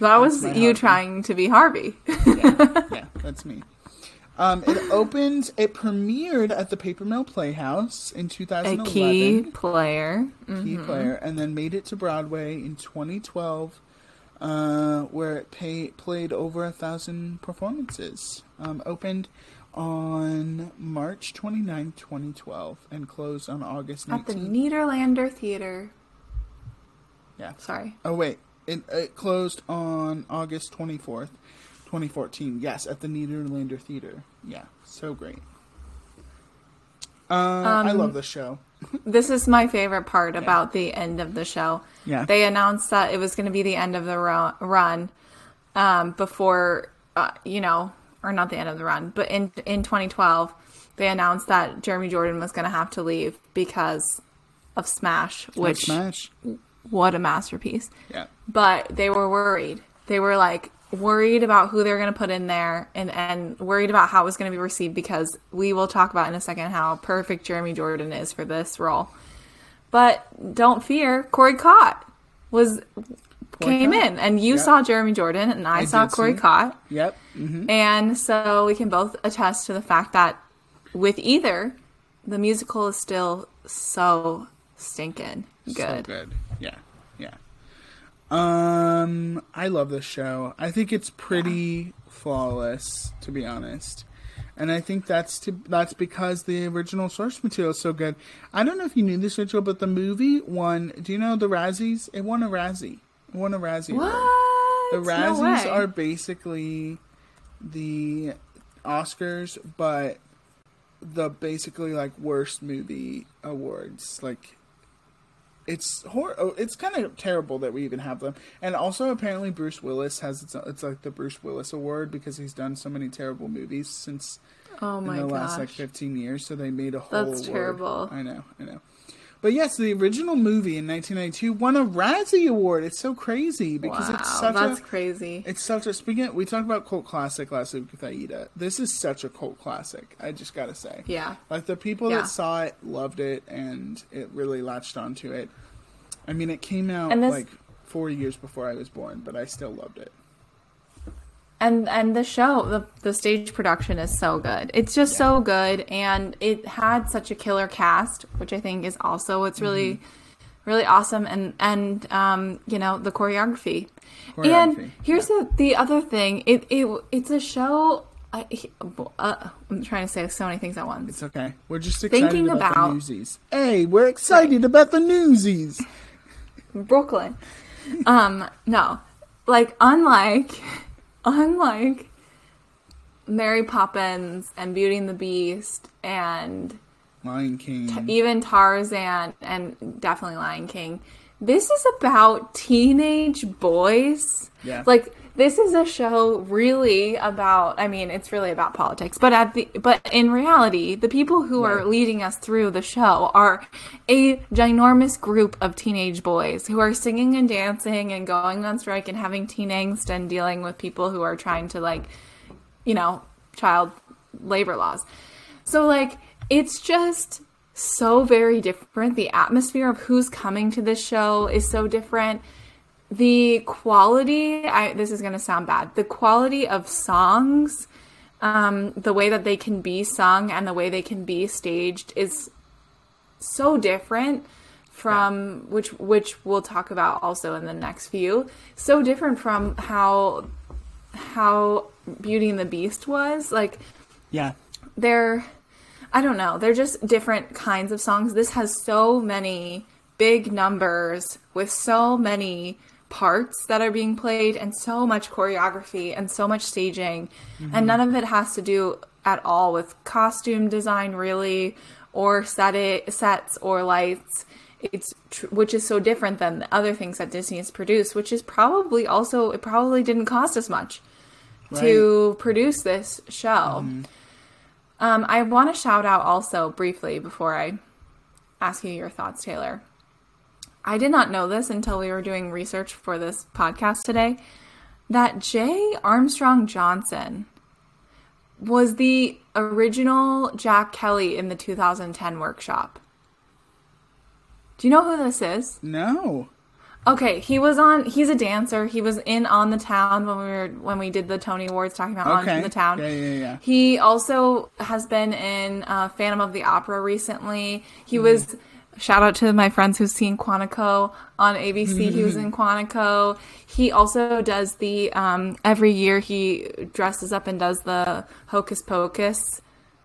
That was you Harvey. trying to be Harvey. yeah, that's me. Um, it opened. It premiered at the Paper Mill Playhouse in A 2011. key player. key player, and then made it to Broadway in 2012, uh, where it pay, played over a thousand performances. Um, opened on March 29, 2012, and closed on August At the 19th. Nederlander Theater. yeah. Sorry. Oh wait, it, it closed on August 24th, 2014. Yes, at the Nederlander Theater. Yeah, so great. Uh, I Um, love this show. This is my favorite part about the end of the show. Yeah. They announced that it was going to be the end of the ru- run um, before, uh, you know, or not the end of the run, but in in 2012, they announced that Jeremy Jordan was going to have to leave because of Smash, which Smash. what a masterpiece. Yeah. But they were worried. They were like worried about who they were going to put in there and, and worried about how it was going to be received because we will talk about in a second how perfect Jeremy Jordan is for this role. But don't fear, Corey Cott was came Cott. in and you Yep. saw Jeremy Jordan and I, I saw Corey see. Cott. Yep. hmm And so we can both attest to the fact that with either, the musical is still so stinking good. So good. Yeah. Yeah. Um, I love this show. I think it's pretty flawless, to be honest. And I think that's to that's because the original source material is so good. I don't know if you knew this, Rachel, but the movie won. Do you know the Razzies? It won a Razzie. Won a Razzie. What? Award. The No Razzies way. are basically the Oscars, but the basically like worst movie awards. Like it's hor- oh, It's kind of terrible that we even have them. And also, apparently, Bruce Willis has it's, it's like the Bruce Willis Award because he's done so many terrible movies since Oh my in the gosh. last like 15 years. So they made a whole. That's award. terrible. I know. I know. But yes, the original movie in 1992 won a Razzie Award. It's so crazy because wow, it's such a that's a crazy. it's such a speaking. Of, we talked about cult classic last week with Aida. This is such a cult classic. I just gotta say. Yeah. Like the people Yeah. that saw it loved it, and it really latched onto it. I mean, it came out this- like four years before I was born, but I still loved it. And and the show, the the stage production is so good. It's just yeah. so good, and it had such a killer cast, which I think is also what's really. Mm-hmm really awesome and and um, you know the choreography. choreography. And here's yeah. the the other thing. It it it's a show. I, uh, I'm trying to say so many things at once. It's okay. We're just excited Thinking about, about the newsies. Hey, we're excited right. about the newsies. Brooklyn. um, no, like unlike unlike Mary Poppins and Beauty and the Beast and Lion King, t- even Tarzan, and definitely Lion King. This is about teenage boys. Yeah. Like this is a show really about i mean it's really about politics but at the but in reality the people who right. are leading us through the show are a ginormous group of teenage boys who are singing and dancing and going on strike and having teen angst and dealing with people who are trying to like you know child labor laws so like it's just so very different. The atmosphere of who's coming to this show is so different. The quality, I, this is going to sound bad, the quality of songs, um, the way that they can be sung and the way they can be staged is so different from yeah. which which we'll talk about also in the next few so different from how how beauty and the beast was like yeah they're I don't know. They're just different kinds of songs. This has so many big numbers with so many parts that are being played and so much choreography and so much staging. Mm-hmm. And none of it has to do at all with costume design really or set it, sets or lights. It's tr- which is so different than the other things that Disney has produced, which is probably also it probably didn't cost as much right. to produce this show. Mm-hmm. Um, I want to shout out also briefly before I ask you your thoughts, Taylor. I did not know this until we were doing research for this podcast today that Jay Armstrong Johnson was the original Jack Kelly in the 2010 workshop. Do you know who this is? No. Okay, he was on. He's a dancer. He was in On the Town when we were when we did the Tony Awards talking about okay. On the Town. Yeah, yeah, yeah. He also has been in uh, Phantom of the Opera recently. He mm. was. Shout out to my friends who've seen Quantico on ABC. he was in Quantico. He also does the um, every year he dresses up and does the Hocus Pocus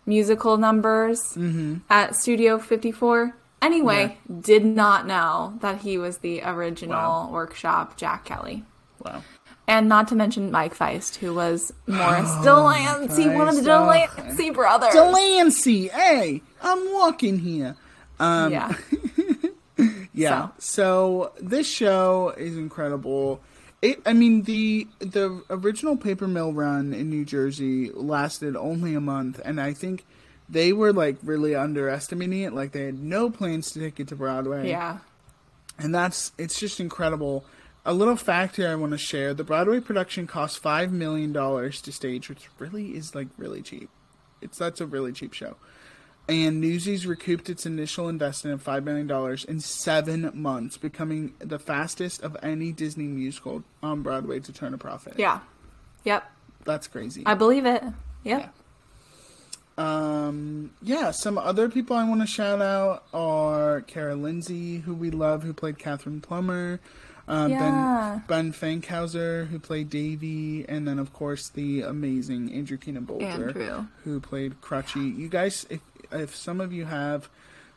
musical numbers mm-hmm. at Studio 54. Anyway, yeah. did not know that he was the original wow. workshop Jack Kelly. Wow. And not to mention Mike Faist, who was Morris oh, Delancey, Faist. one of the Delancey brothers. Delancey, hey, I'm walking here. Um, yeah. yeah. So. so this show is incredible. It, I mean, the the original paper mill run in New Jersey lasted only a month, and I think they were like really underestimating it. Like they had no plans to take it to Broadway. Yeah. And that's it's just incredible. A little fact here I want to share: the Broadway production cost five million dollars to stage, which really is like really cheap. It's that's a really cheap show. And Newsies recouped its initial investment of five million dollars in seven months, becoming the fastest of any Disney musical on Broadway to turn a profit. Yeah. Yep. That's crazy. I believe it. Yep. Yeah. Um, yeah, some other people I want to shout out are Kara Lindsay, who we love, who played Catherine Plummer. Uh, yeah. Ben Ben Fankhauser, who played Davy, and then of course the amazing Andrew Keenan Bolger, Andrew. who played Crutchy. You guys, if if some of you have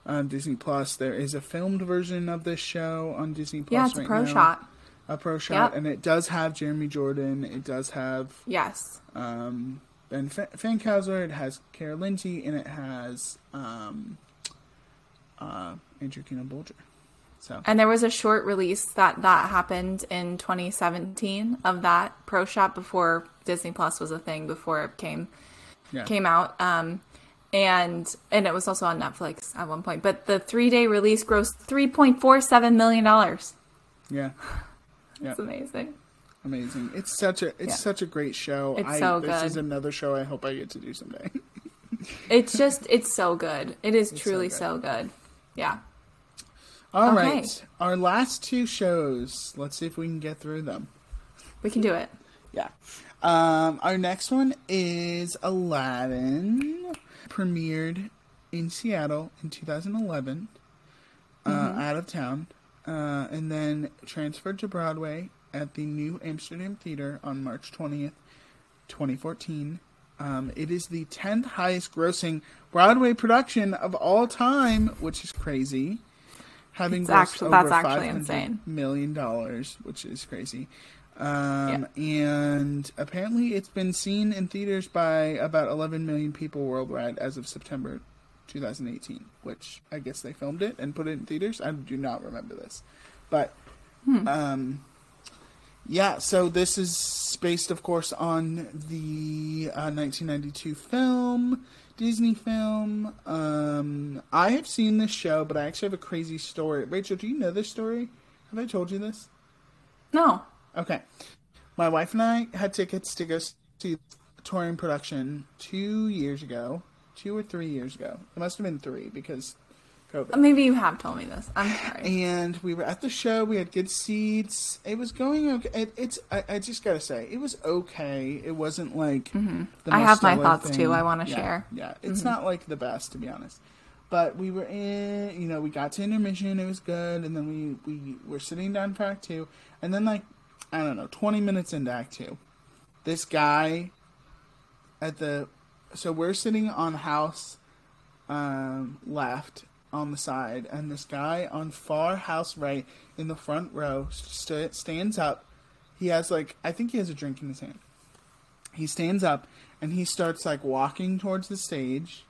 um, Disney Plus, there is a filmed version of this show on Disney Plus. Yeah, it's right a pro now. shot. A pro shot, yep. and it does have Jeremy Jordan. It does have yes. Um, Ben Fankhauser, it has Kara Lindsay, and it has um, uh, Andrew Keenan Bolger. So. And there was a short release that that happened in 2017 of that Pro shot before Disney Plus was a thing before it came yeah. came out. Um, and and it was also on Netflix at one point. But the three day release grossed 3.47 million dollars. Yeah, it's yeah. amazing amazing. It's such a it's yeah. such a great show. It's I, so good. This is another show I hope I get to do someday. it's just it's so good. It is it's truly so good. so good. Yeah. All Okay. right, our last two shows. Let's see if we can get through them. We can do it. Yeah. Um, our next one is Aladdin, premiered in Seattle in 2011, uh, out of town, uh, and then transferred to Broadway at the New Amsterdam Theater on March 20th, 2014. Um, it is the 10th highest grossing Broadway production of all time, which is crazy. Having It's grossed actu- over that's actually insane. million dollars, which is crazy. Um, And apparently, it's been seen in theaters by about 11 million people worldwide as of September 2018, which I guess they filmed it and put it in theaters. I do not remember this. But, um, yeah, so this is based, of course, on the uh, 1992 film, Disney film. Um, I have seen this show, but I actually have a crazy story. Rachel, do you know this story? Have I told you this? No. Okay. My wife and I had tickets to go see touring production two years ago. Two or three years ago. It must have been three because COVID. Maybe you have told me this. I'm sorry. and we were at the show. We had good seats. It was going okay. It, it's. I, I just gotta say, it was okay. It wasn't like. The Mm-hmm. I have my thoughts, thing. too, I wanna Yeah, share. Yeah, it's not like the best to be honest. But we were in. You know, we got to intermission. It was good, and then we we were sitting down for Act Two, and then like I don't know, twenty minutes into Act Two, this guy at the so we're sitting on house um, left on the side, and this guy on far house right in the front row st- stands up. He has like I think he has a drink in his hand. He stands up and he starts like walking towards the stage,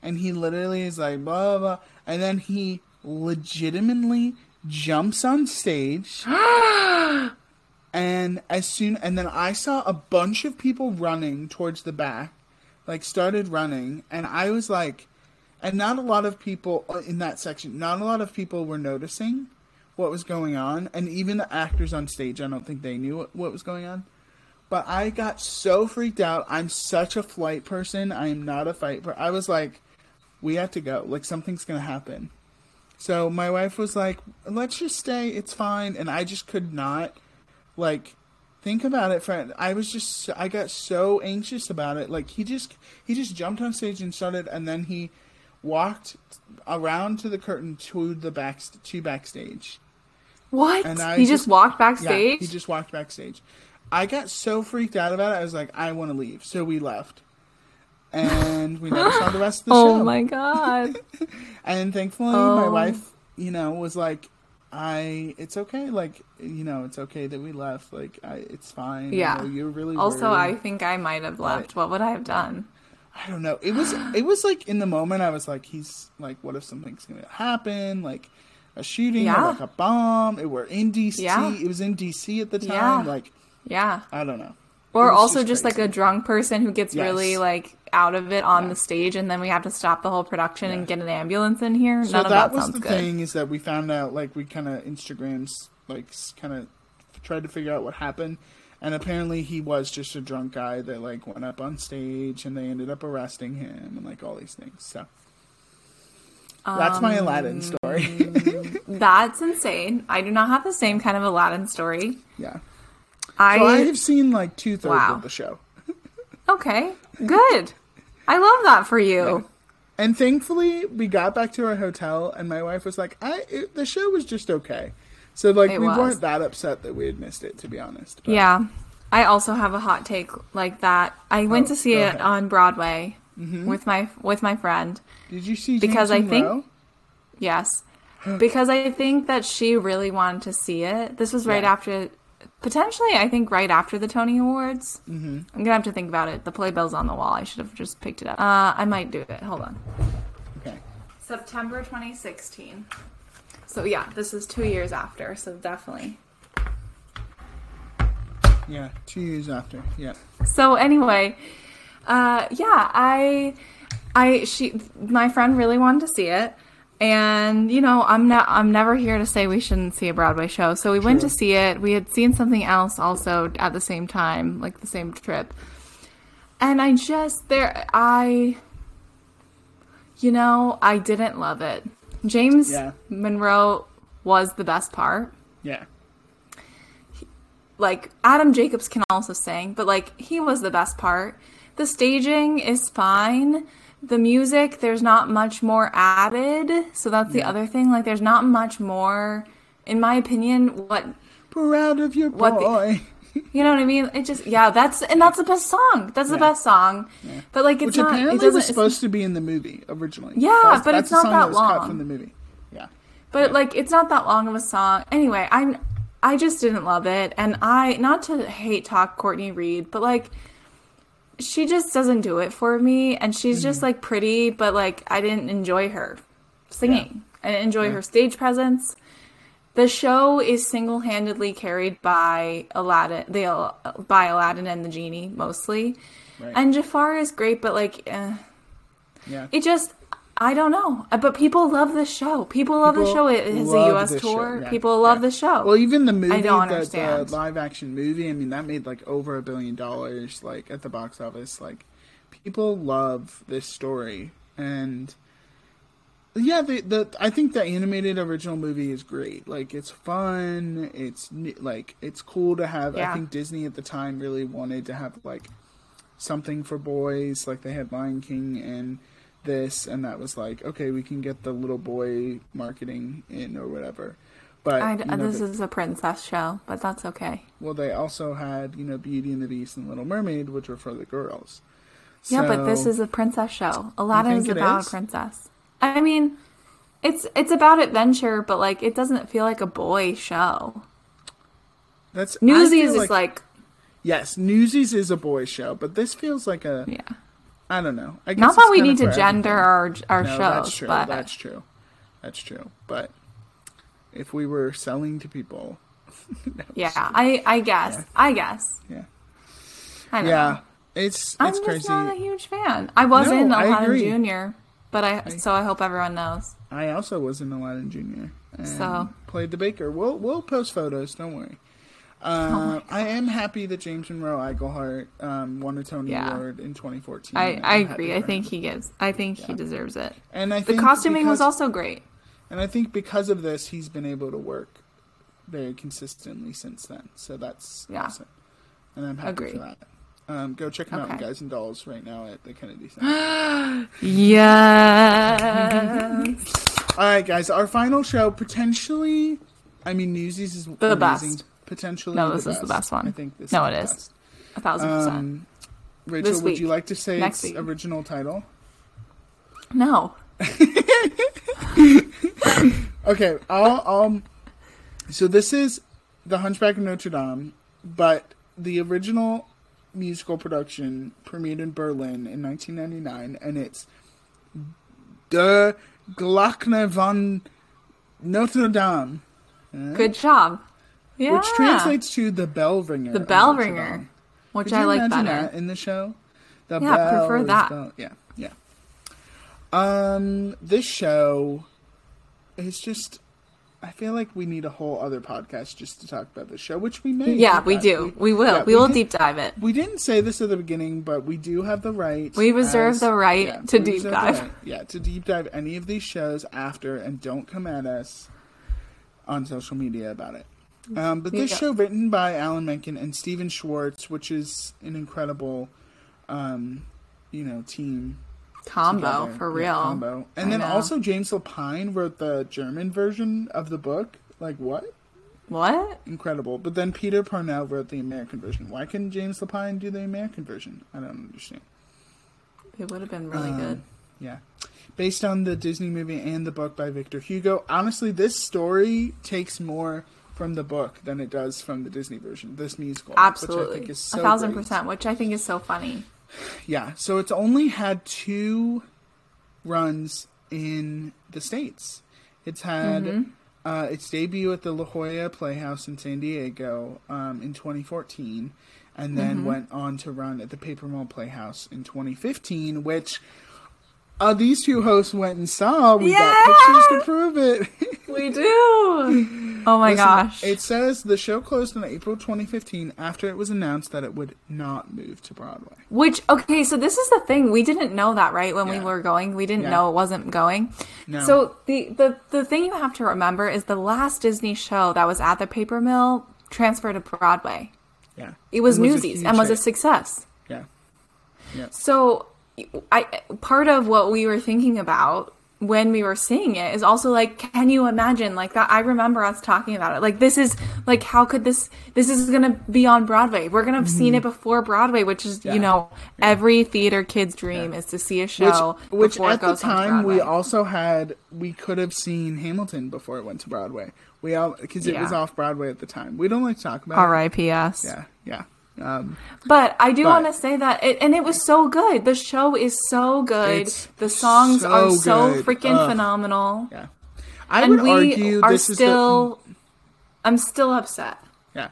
and he literally is like blah blah, blah and then he legitimately jumps on stage. And as soon and then I saw a bunch of people running towards the back, like started running, and I was like, and not a lot of people in that section, not a lot of people were noticing what was going on, and even the actors on stage, I don't think they knew what, what was going on. But I got so freaked out. I'm such a flight person. I am not a fight. Per- I was like, we have to go. Like something's gonna happen. So my wife was like, let's just stay. It's fine. And I just could not like think about it friend i was just i got so anxious about it like he just he just jumped on stage and started and then he walked around to the curtain to the back to backstage What? And I he just, just- walked yeah backstage? he just walked backstage i got so freaked out about it i was like i want to leave so we left and we never saw the rest of the oh show Oh my god. and thankfully, my Oh. wife, you know, was like, "I, it's okay. Like, you know, it's okay that we left. Like, I, it's fine. Yeah. You really also, I think I might have left. What would I have done? I don't know. It was, it was like in the moment, I was like, he's like, what if something's gonna happen? Like a shooting Yeah. or like a bomb. It were in DC. Yeah. It was in DC at the time. Yeah. Like, Yeah. I don't know. Or also just, like a drunk person who gets Yes. really like out of it on Yeah. the stage and then we have to stop the whole production Yeah. and get an ambulance in here. So None of that that was sounds the good. thing is that we found out like we kind of Instagrams like kind of tried to figure out what happened, and apparently he was just a drunk guy that like went up on stage and they ended up arresting him and like all these things. So that's my Aladdin Um, story. That's insane. I do not have the same kind of Aladdin story. yeah. I, So I have seen like two thirds Wow. of the show, okay, good. I love that for you. and thankfully we got back to our hotel, and my wife was like, "I it, the show was just okay." So like It we was. weren't that upset that we had missed it, to be honest. But- Yeah. I also have a hot take like that. I went Oh, to see it ahead. Mm-hmm. on Broadway with my with my friend. Did you see Because I think-? Yes. Because I think that she really wanted to see it. This was right Yeah. after potentially I think right after the Tony Awards. Mm-hmm. I'm gonna have to think about it. The playbill's on the wall. I should have just picked it up. Uh, I might do it. Hold on. Okay. September 2016. So yeah, this is two years after. So definitely. Yeah, two years after. Yeah. So anyway, uh, yeah, I, I, she, my friend really wanted to see it, and you know, I'm not, I'm never here to say we shouldn't see a Broadway show. So we went to see it. We had seen something else also at the same time, like the same trip, and I just there, I, you know, I didn't love it. James Yeah. Monroe was the best part. Yeah. Like Adam Jacobs can also sing, but like he was the best part. The staging is fine. The music, there's not much more added. So that's the Yeah. other thing. Like there's not much more, in my opinion, what Proud of your What the- boy. you know what I mean? It just yeah, that's and that's the best song. That's the best song. But like it's Which not. Apparently doesn't. was supposed to be in the movie originally. Yeah, That's- but that's it's the not that cut long. from the movie. Yeah. But like it's not that long of a song. Anyway, i'm I just didn't love it and I not to hate talk Courtney Reed, but like she just doesn't do it for me and she's Mm-hmm. just like pretty, but like I didn't enjoy her singing. I didn't enjoy her stage presence. The show is single-handedly carried by Aladdin, the by Aladdin and the genie mostly. Right. And Jafar is great, but like eh, Yeah. it just I don't know, Uh, but people love this show. People love the show. It has a U.S. tour. yeah, People love yeah. the show. Well, even the movie, don't the, the live action movie, I mean, that made like over a billion dollars, like at the box office. Like, people love this story, and yeah, the the I think the animated original movie is great. Like, it's fun. It's like it's cool to have. I think Disney at the time really wanted to have like something for boys. Like they had Lion King and this, and that was like okay, we can get the little boy marketing in or whatever. But I, you know, this is a princess show, but that's okay. well, they also had, you know, Beauty and the Beast and Little Mermaid, which were for the girls. Yeah, but this is a princess show. Aladdin is about is? a princess. I mean, it's it's about adventure, but like it doesn't feel like a boy show. that's Newsies feel is like, yes, Newsies is a boy show, but this feels like a yeah. I don't know. I guess Not that we need to gender everything. our our no, shows, that's true. but That's true. That's true. But if we were selling to people, yeah, I I guess I guess yeah, I don't yeah, know. it's I'm it's just crazy. not a huge fan. I was No, in I Aladdin. Junior, but I so I hope everyone knows. I also was in Aladdin Junior. And So? played the baker. We'll we'll post photos. Don't worry. Oh Uh, I am happy that James Monroe Iglehart um, won a Tony Yeah. Award in 2014. I, I agree. I think him. he gets. I think he deserves it. And I The costuming was also great. And I think because of this, he's been able to work very consistently since then. So that's Yeah. awesome. And I'm happy Agree. for that. Um, go check him out in Guys and Dolls right now at the Kennedy Center. Yes. All right, guys. Our final show potentially. I mean, Newsies is The amazing. best. Potentially, No, this is the best one. I think this. No, is it is. best. A thousand percent. Um, Rachel, would you like to say Next its week. original title? no. Okay, I'll, I'll. So this is the Hunchback of Notre Dame, but the original musical production premiered in Berlin in 1999, and it's Der Glocke von Notre Dame, Good job. Yeah. which translates to the bell ringer. the bell ringer, which Could I like better. that in the show? The Yeah, bell prefer that. bell- Yeah, yeah. Um, this show is just. I feel like we need a whole other podcast just to talk about this show, which we may. Yeah, we do. We will. yeah, we, will did- deep dive it. We didn't say this at the beginning, but we do have the right. We reserve the right to deep dive. right, yeah, to deep dive any of these shows after, and don't come at us on social media about it. Um, but this Yeah. show, written by Alan Menken and Stephen Schwartz, which is an incredible, um, you know, team Combo together. for Yeah, real. combo. And I then know. also James Lapine wrote the German version of the book. Like what? What? Incredible. But then Peter Parnell wrote the American version. Why couldn't James Lapine do the American version? I don't understand. It would have been really Um, good. Yeah. Based on the Disney movie and the book by Victor Hugo. Honestly, this story takes more from the book than it does from the Disney version. This musical, which I Absolutely. think is A thousand great. percent, which I think is so funny. Yeah, so it's only had two runs in the states. It's had Mm-hmm. uh, its debut at the La Jolla Playhouse in San Diego um, in 2014, and then Mm-hmm. went on to run at the Paper Mill Playhouse in 2015, which uh, these two hosts went and saw. We got pictures to prove it. We do. Oh my gosh. It says the show closed in April 2015 after it was announced that it would not move to Broadway. Which okay, so this is the thing. We didn't know that, right? When we were going, we didn't Yeah. know it wasn't going. No. So the, the the thing you have to remember is the last Disney show that was at the paper mill transferred to Broadway. Yeah. It was a Newsies and was a success. Yeah. Yeah. So I part of what we were thinking about when we were seeing it is also like can you imagine like that I remember us talking about it like this is like how could this this is to be on Broadway we're going to have seen it before Broadway which is Mm-hmm. Yeah. you know every theater kid's dream is to see a show Which, which at it the time we also had we could have seen Hamilton before it went to Broadway. We all because it Yeah. was off Broadway at the time. We don't like to talk about. R.I.P.S. Yeah, yeah. Um, But I do want to say that, it, and it was so good. The show is so good. The songs are so so good. freaking Ugh. phenomenal. yeah. I and would we argue are this still. I'm still upset. yeah.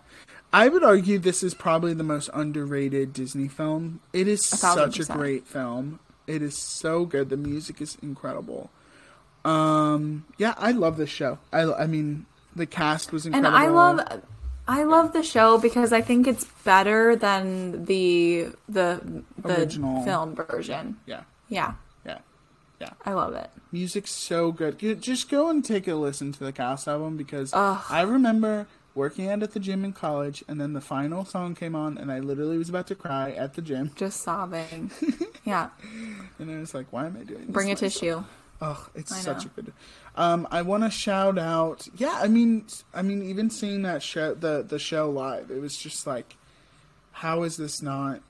I would argue this is probably the most underrated Disney film. It is thousand such a great film. It is so good. The music is incredible. Um, yeah, I love this show. I, I mean, the cast was incredible. And incredible. I love, I love the show because I think it's better than the the the Original. film version. Yeah, Yeah, yeah, yeah. I love it. Music's so good. Just go and take a listen to the cast album because Ugh. I remember working out at the gym in college, and then the final song came on, and I literally was about to cry at the gym, Just sobbing. yeah, and I was like, "Why am I doing this?" bring a to myself? tissue. Oh, it's such a good. Um, I want to shout out. Yeah, I mean, I mean, even seeing that show, the the show live, it was just like, how is this not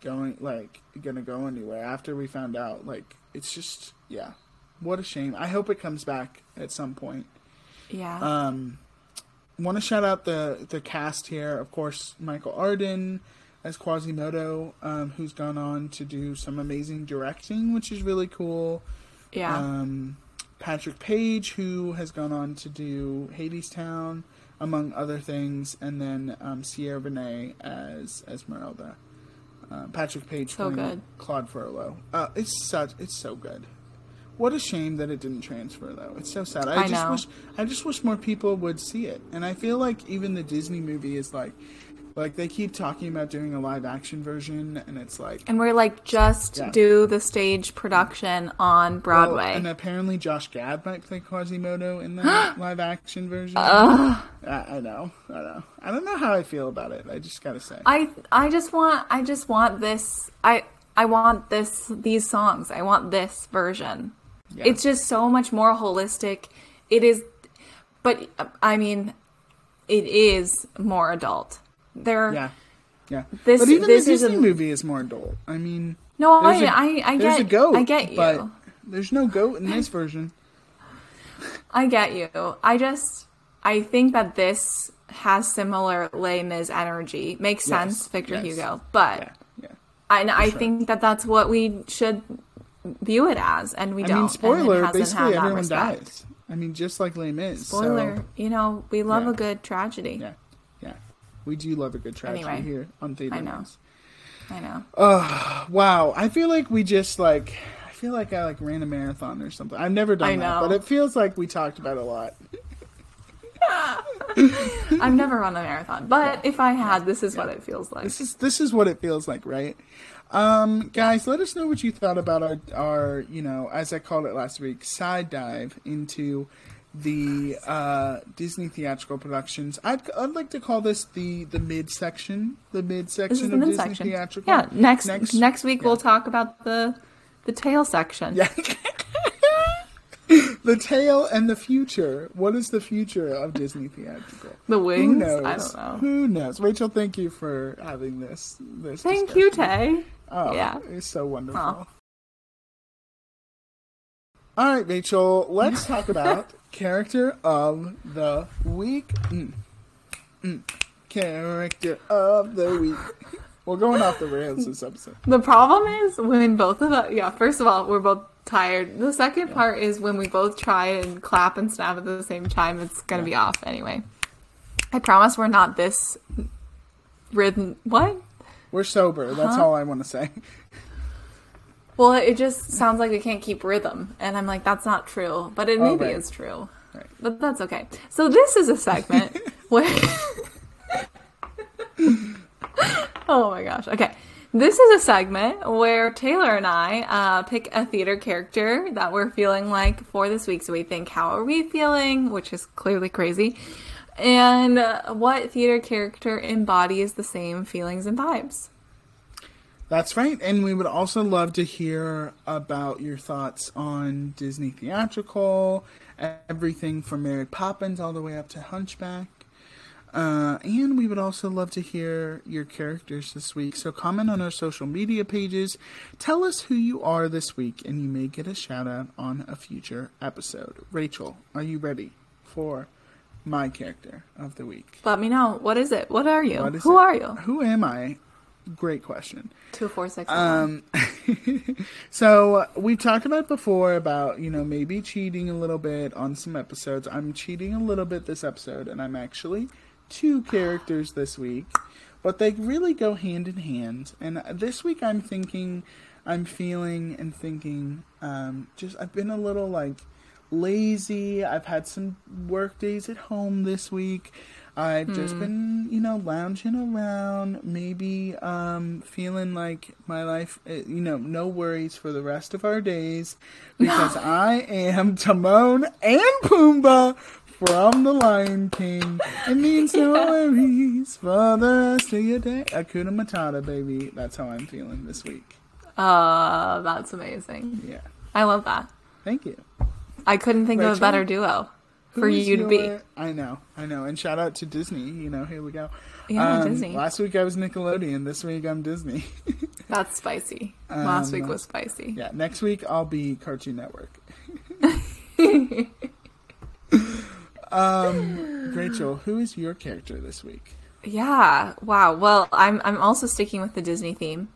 going like gonna go anywhere? After we found out, like, it's just yeah, what a shame. I hope it comes back at some point. Yeah, Um, want to shout out the the cast here, of course, Michael Arden as Quasimodo, um, who's gone on to do some amazing directing, which is really cool. Yeah. Um, Patrick Page, who has gone on to do Hadestown, among other things, and then um, Ciara Renée as Esmeralda. Uh, Patrick Page So playing good. Claude Frollo. Uh, it's such it's so good. What a shame that it didn't transfer though. It's so sad. I, I just know. wish I just wish more people would see it. And I feel like even the Disney movie is like like they keep talking about doing a live action version and it's like and we're like, just Yeah. do the stage production on Well, Broadway. and apparently Josh Gad might play Quasimodo in the live action version. I, I know, I know. I don't know how I feel about it. I just gotta say. I I just want I just want this I I want this these songs. I want this version. Yeah. It's just so much more holistic. It is but I mean it is more adult. There yeah, yeah. This- but even this the Disney a- movie is more adult. I mean, No, I a- I I get a goat. I get you. but there's no goat in this version. I get you. I just I think that this has similar Les Mis energy. Makes sense, Victor yes. Hugo. But Yeah, yeah. and I sure. think that that's what we should view it as, and we I don't. mean, spoiler. Basically, everyone dies. I mean, just like Les Mis. so- Spoiler. You know, we love Yeah. a good tragedy. yeah. We do love a good tragedy Anyway, here on Theater I know. I know. Oh, wow, I feel like we just like I feel like I like ran a marathon or something. I've never done I that, know. but it feels like we talked about a lot. I've never run a marathon, but if I had, this is what it feels like. This is this is what it feels like, right? Um, guys, let us know what you thought about our our you know as I called it last week side dive into the uh, Disney theatrical productions. I'd I'd like to call this the the mid section, the mid section of mid Disney theatrical. Yeah. Next next, week yeah. we'll talk about the the tail section. Yeah. the tail and the future. What is the future of Disney theatrical? The wings. Who knows? I don't know. Who knows? Rachel, thank you for having this. This. Thank you. Tay. Oh, Yeah. it's so wonderful. Aw. All right, Rachel. Let's talk about character of the week. Mm. Mm. Character of the week. We're going off the rails this episode. The problem is when both of us, yeah, first of all, we're both tired. The second part is when we both try and clap and snap at the same time, it's going to be off anyway. I promise we're not this rhythm. What? We're sober. That's all I want to say. Well, it just sounds like we can't keep rhythm. And I'm like, that's not true. But it Oh, maybe right. is true. Right. But that's okay. So this is a segment where Oh my gosh. Okay. This is a segment where Taylor and I uh, pick a theater character that we're feeling like for this week. So we think, how are we feeling? Which is clearly crazy. And uh, what theater character embodies the same feelings and vibes? That's right. And we would also love to hear about your thoughts on Disney theatrical, everything from Mary Poppins all the way up to Hunchback. Uh, and we would also love to hear your characters this week. So comment on our social media pages. Tell us who you are this week, and you may get a shout out on a future episode. Rachel, are you ready for my character of the week? Let me know. What is it? What are you? What Who it? are you? Who am I? Great question. Two, four, six. Um, so uh, we talked about before about you know maybe cheating a little bit on some episodes. I'm cheating a little bit this episode, and I'm actually two characters this week, but they really go hand in hand. And this week I'm thinking, I'm feeling and thinking, um, just I've been a little like lazy. I've had some work days at home this week. I've just been, you know, lounging around, maybe um, feeling like my life, uh, you know, no worries for the rest of our days because I am Timon and Pumbaa from The Lion King. It means no worries for the rest of your day. Hakuna Matata, baby. That's how I'm feeling this week. Uh, that's amazing. Yeah. I love that. Thank you. I couldn't think of a better duo for you to be. I know, I know. And shout out to Disney. You know, here we go. Yeah, Um, Disney. Last week I was Nickelodeon. This week I'm Disney. That's spicy. Last Um, week was spicy. yeah, next week I'll be Cartoon Network. um, Rachel, who is your character this week? Yeah. Wow. Well, I'm I'm also sticking with the Disney theme.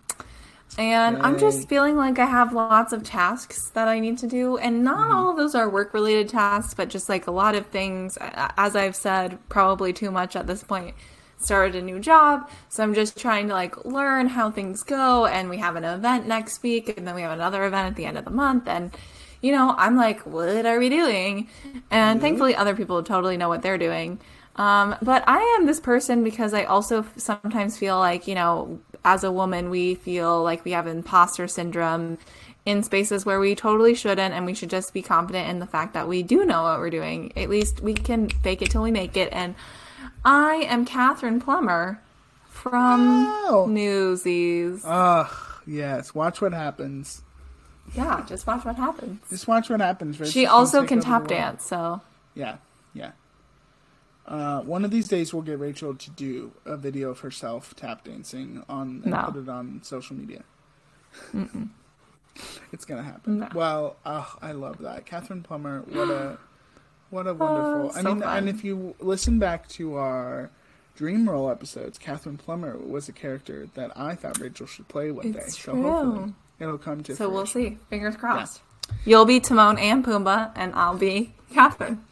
And I'm just feeling like I have lots of tasks that I need to do, and not Mm-hmm. all of those are work related tasks, but just like a lot of things, as I've said, probably too much at this point. Started a new job, so I'm just trying to like learn how things go. And we have an event next week, and then we have another event at the end of the month. And, you know, I'm like, what are we doing? And thankfully, other people totally know what they're doing. Um, but I am this person because I also sometimes feel like, you know, as a woman, we feel like we have imposter syndrome in spaces where we totally shouldn't, and we should just be confident in the fact that we do know what we're doing. At least we can fake it till we make it. And I am Katherine Plumber from Wow. Newsies. Ugh, yes. Watch what happens. yeah, just watch what happens. Just watch what happens. She also can tap dance, so yeah. Uh, one of these days, we'll get Rachel to do a video of herself tap dancing on and No. put it on social media. it's gonna happen. No. Well, oh, I love that, Katherine Plumber. What a what a wonderful. I Oh, so mean, fun. and if you listen back to our Dream Role episodes, Katherine Plumber was a character that I thought Rachel should play one day. It's So hopefully, it'll come to. so we'll see. Fingers crossed. You'll be Timon and Pumbaa, and I'll be Katherine.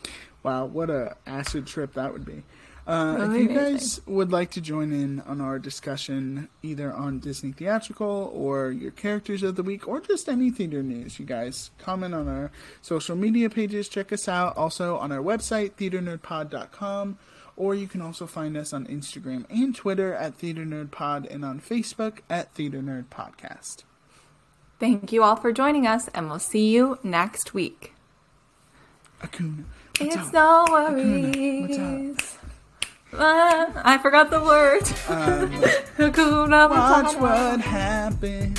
Wow, what a acid trip that would be. Uh, would if you amazing. guys would like to join in on our discussion, either on Disney theatrical or your characters of the week, or just any theater news, you guys comment on our social media pages. Check us out also on our website, theaternerdpod.com, or you can also find us on Instagram and Twitter at Theater Nerd Pod and on Facebook at Theater Nerd Podcast. Thank you all for joining us, and we'll see you next week. Akuna. It's no Hakuna, what's up? worries. Ah, I forgot the word. Um, Hakuna watch what happens.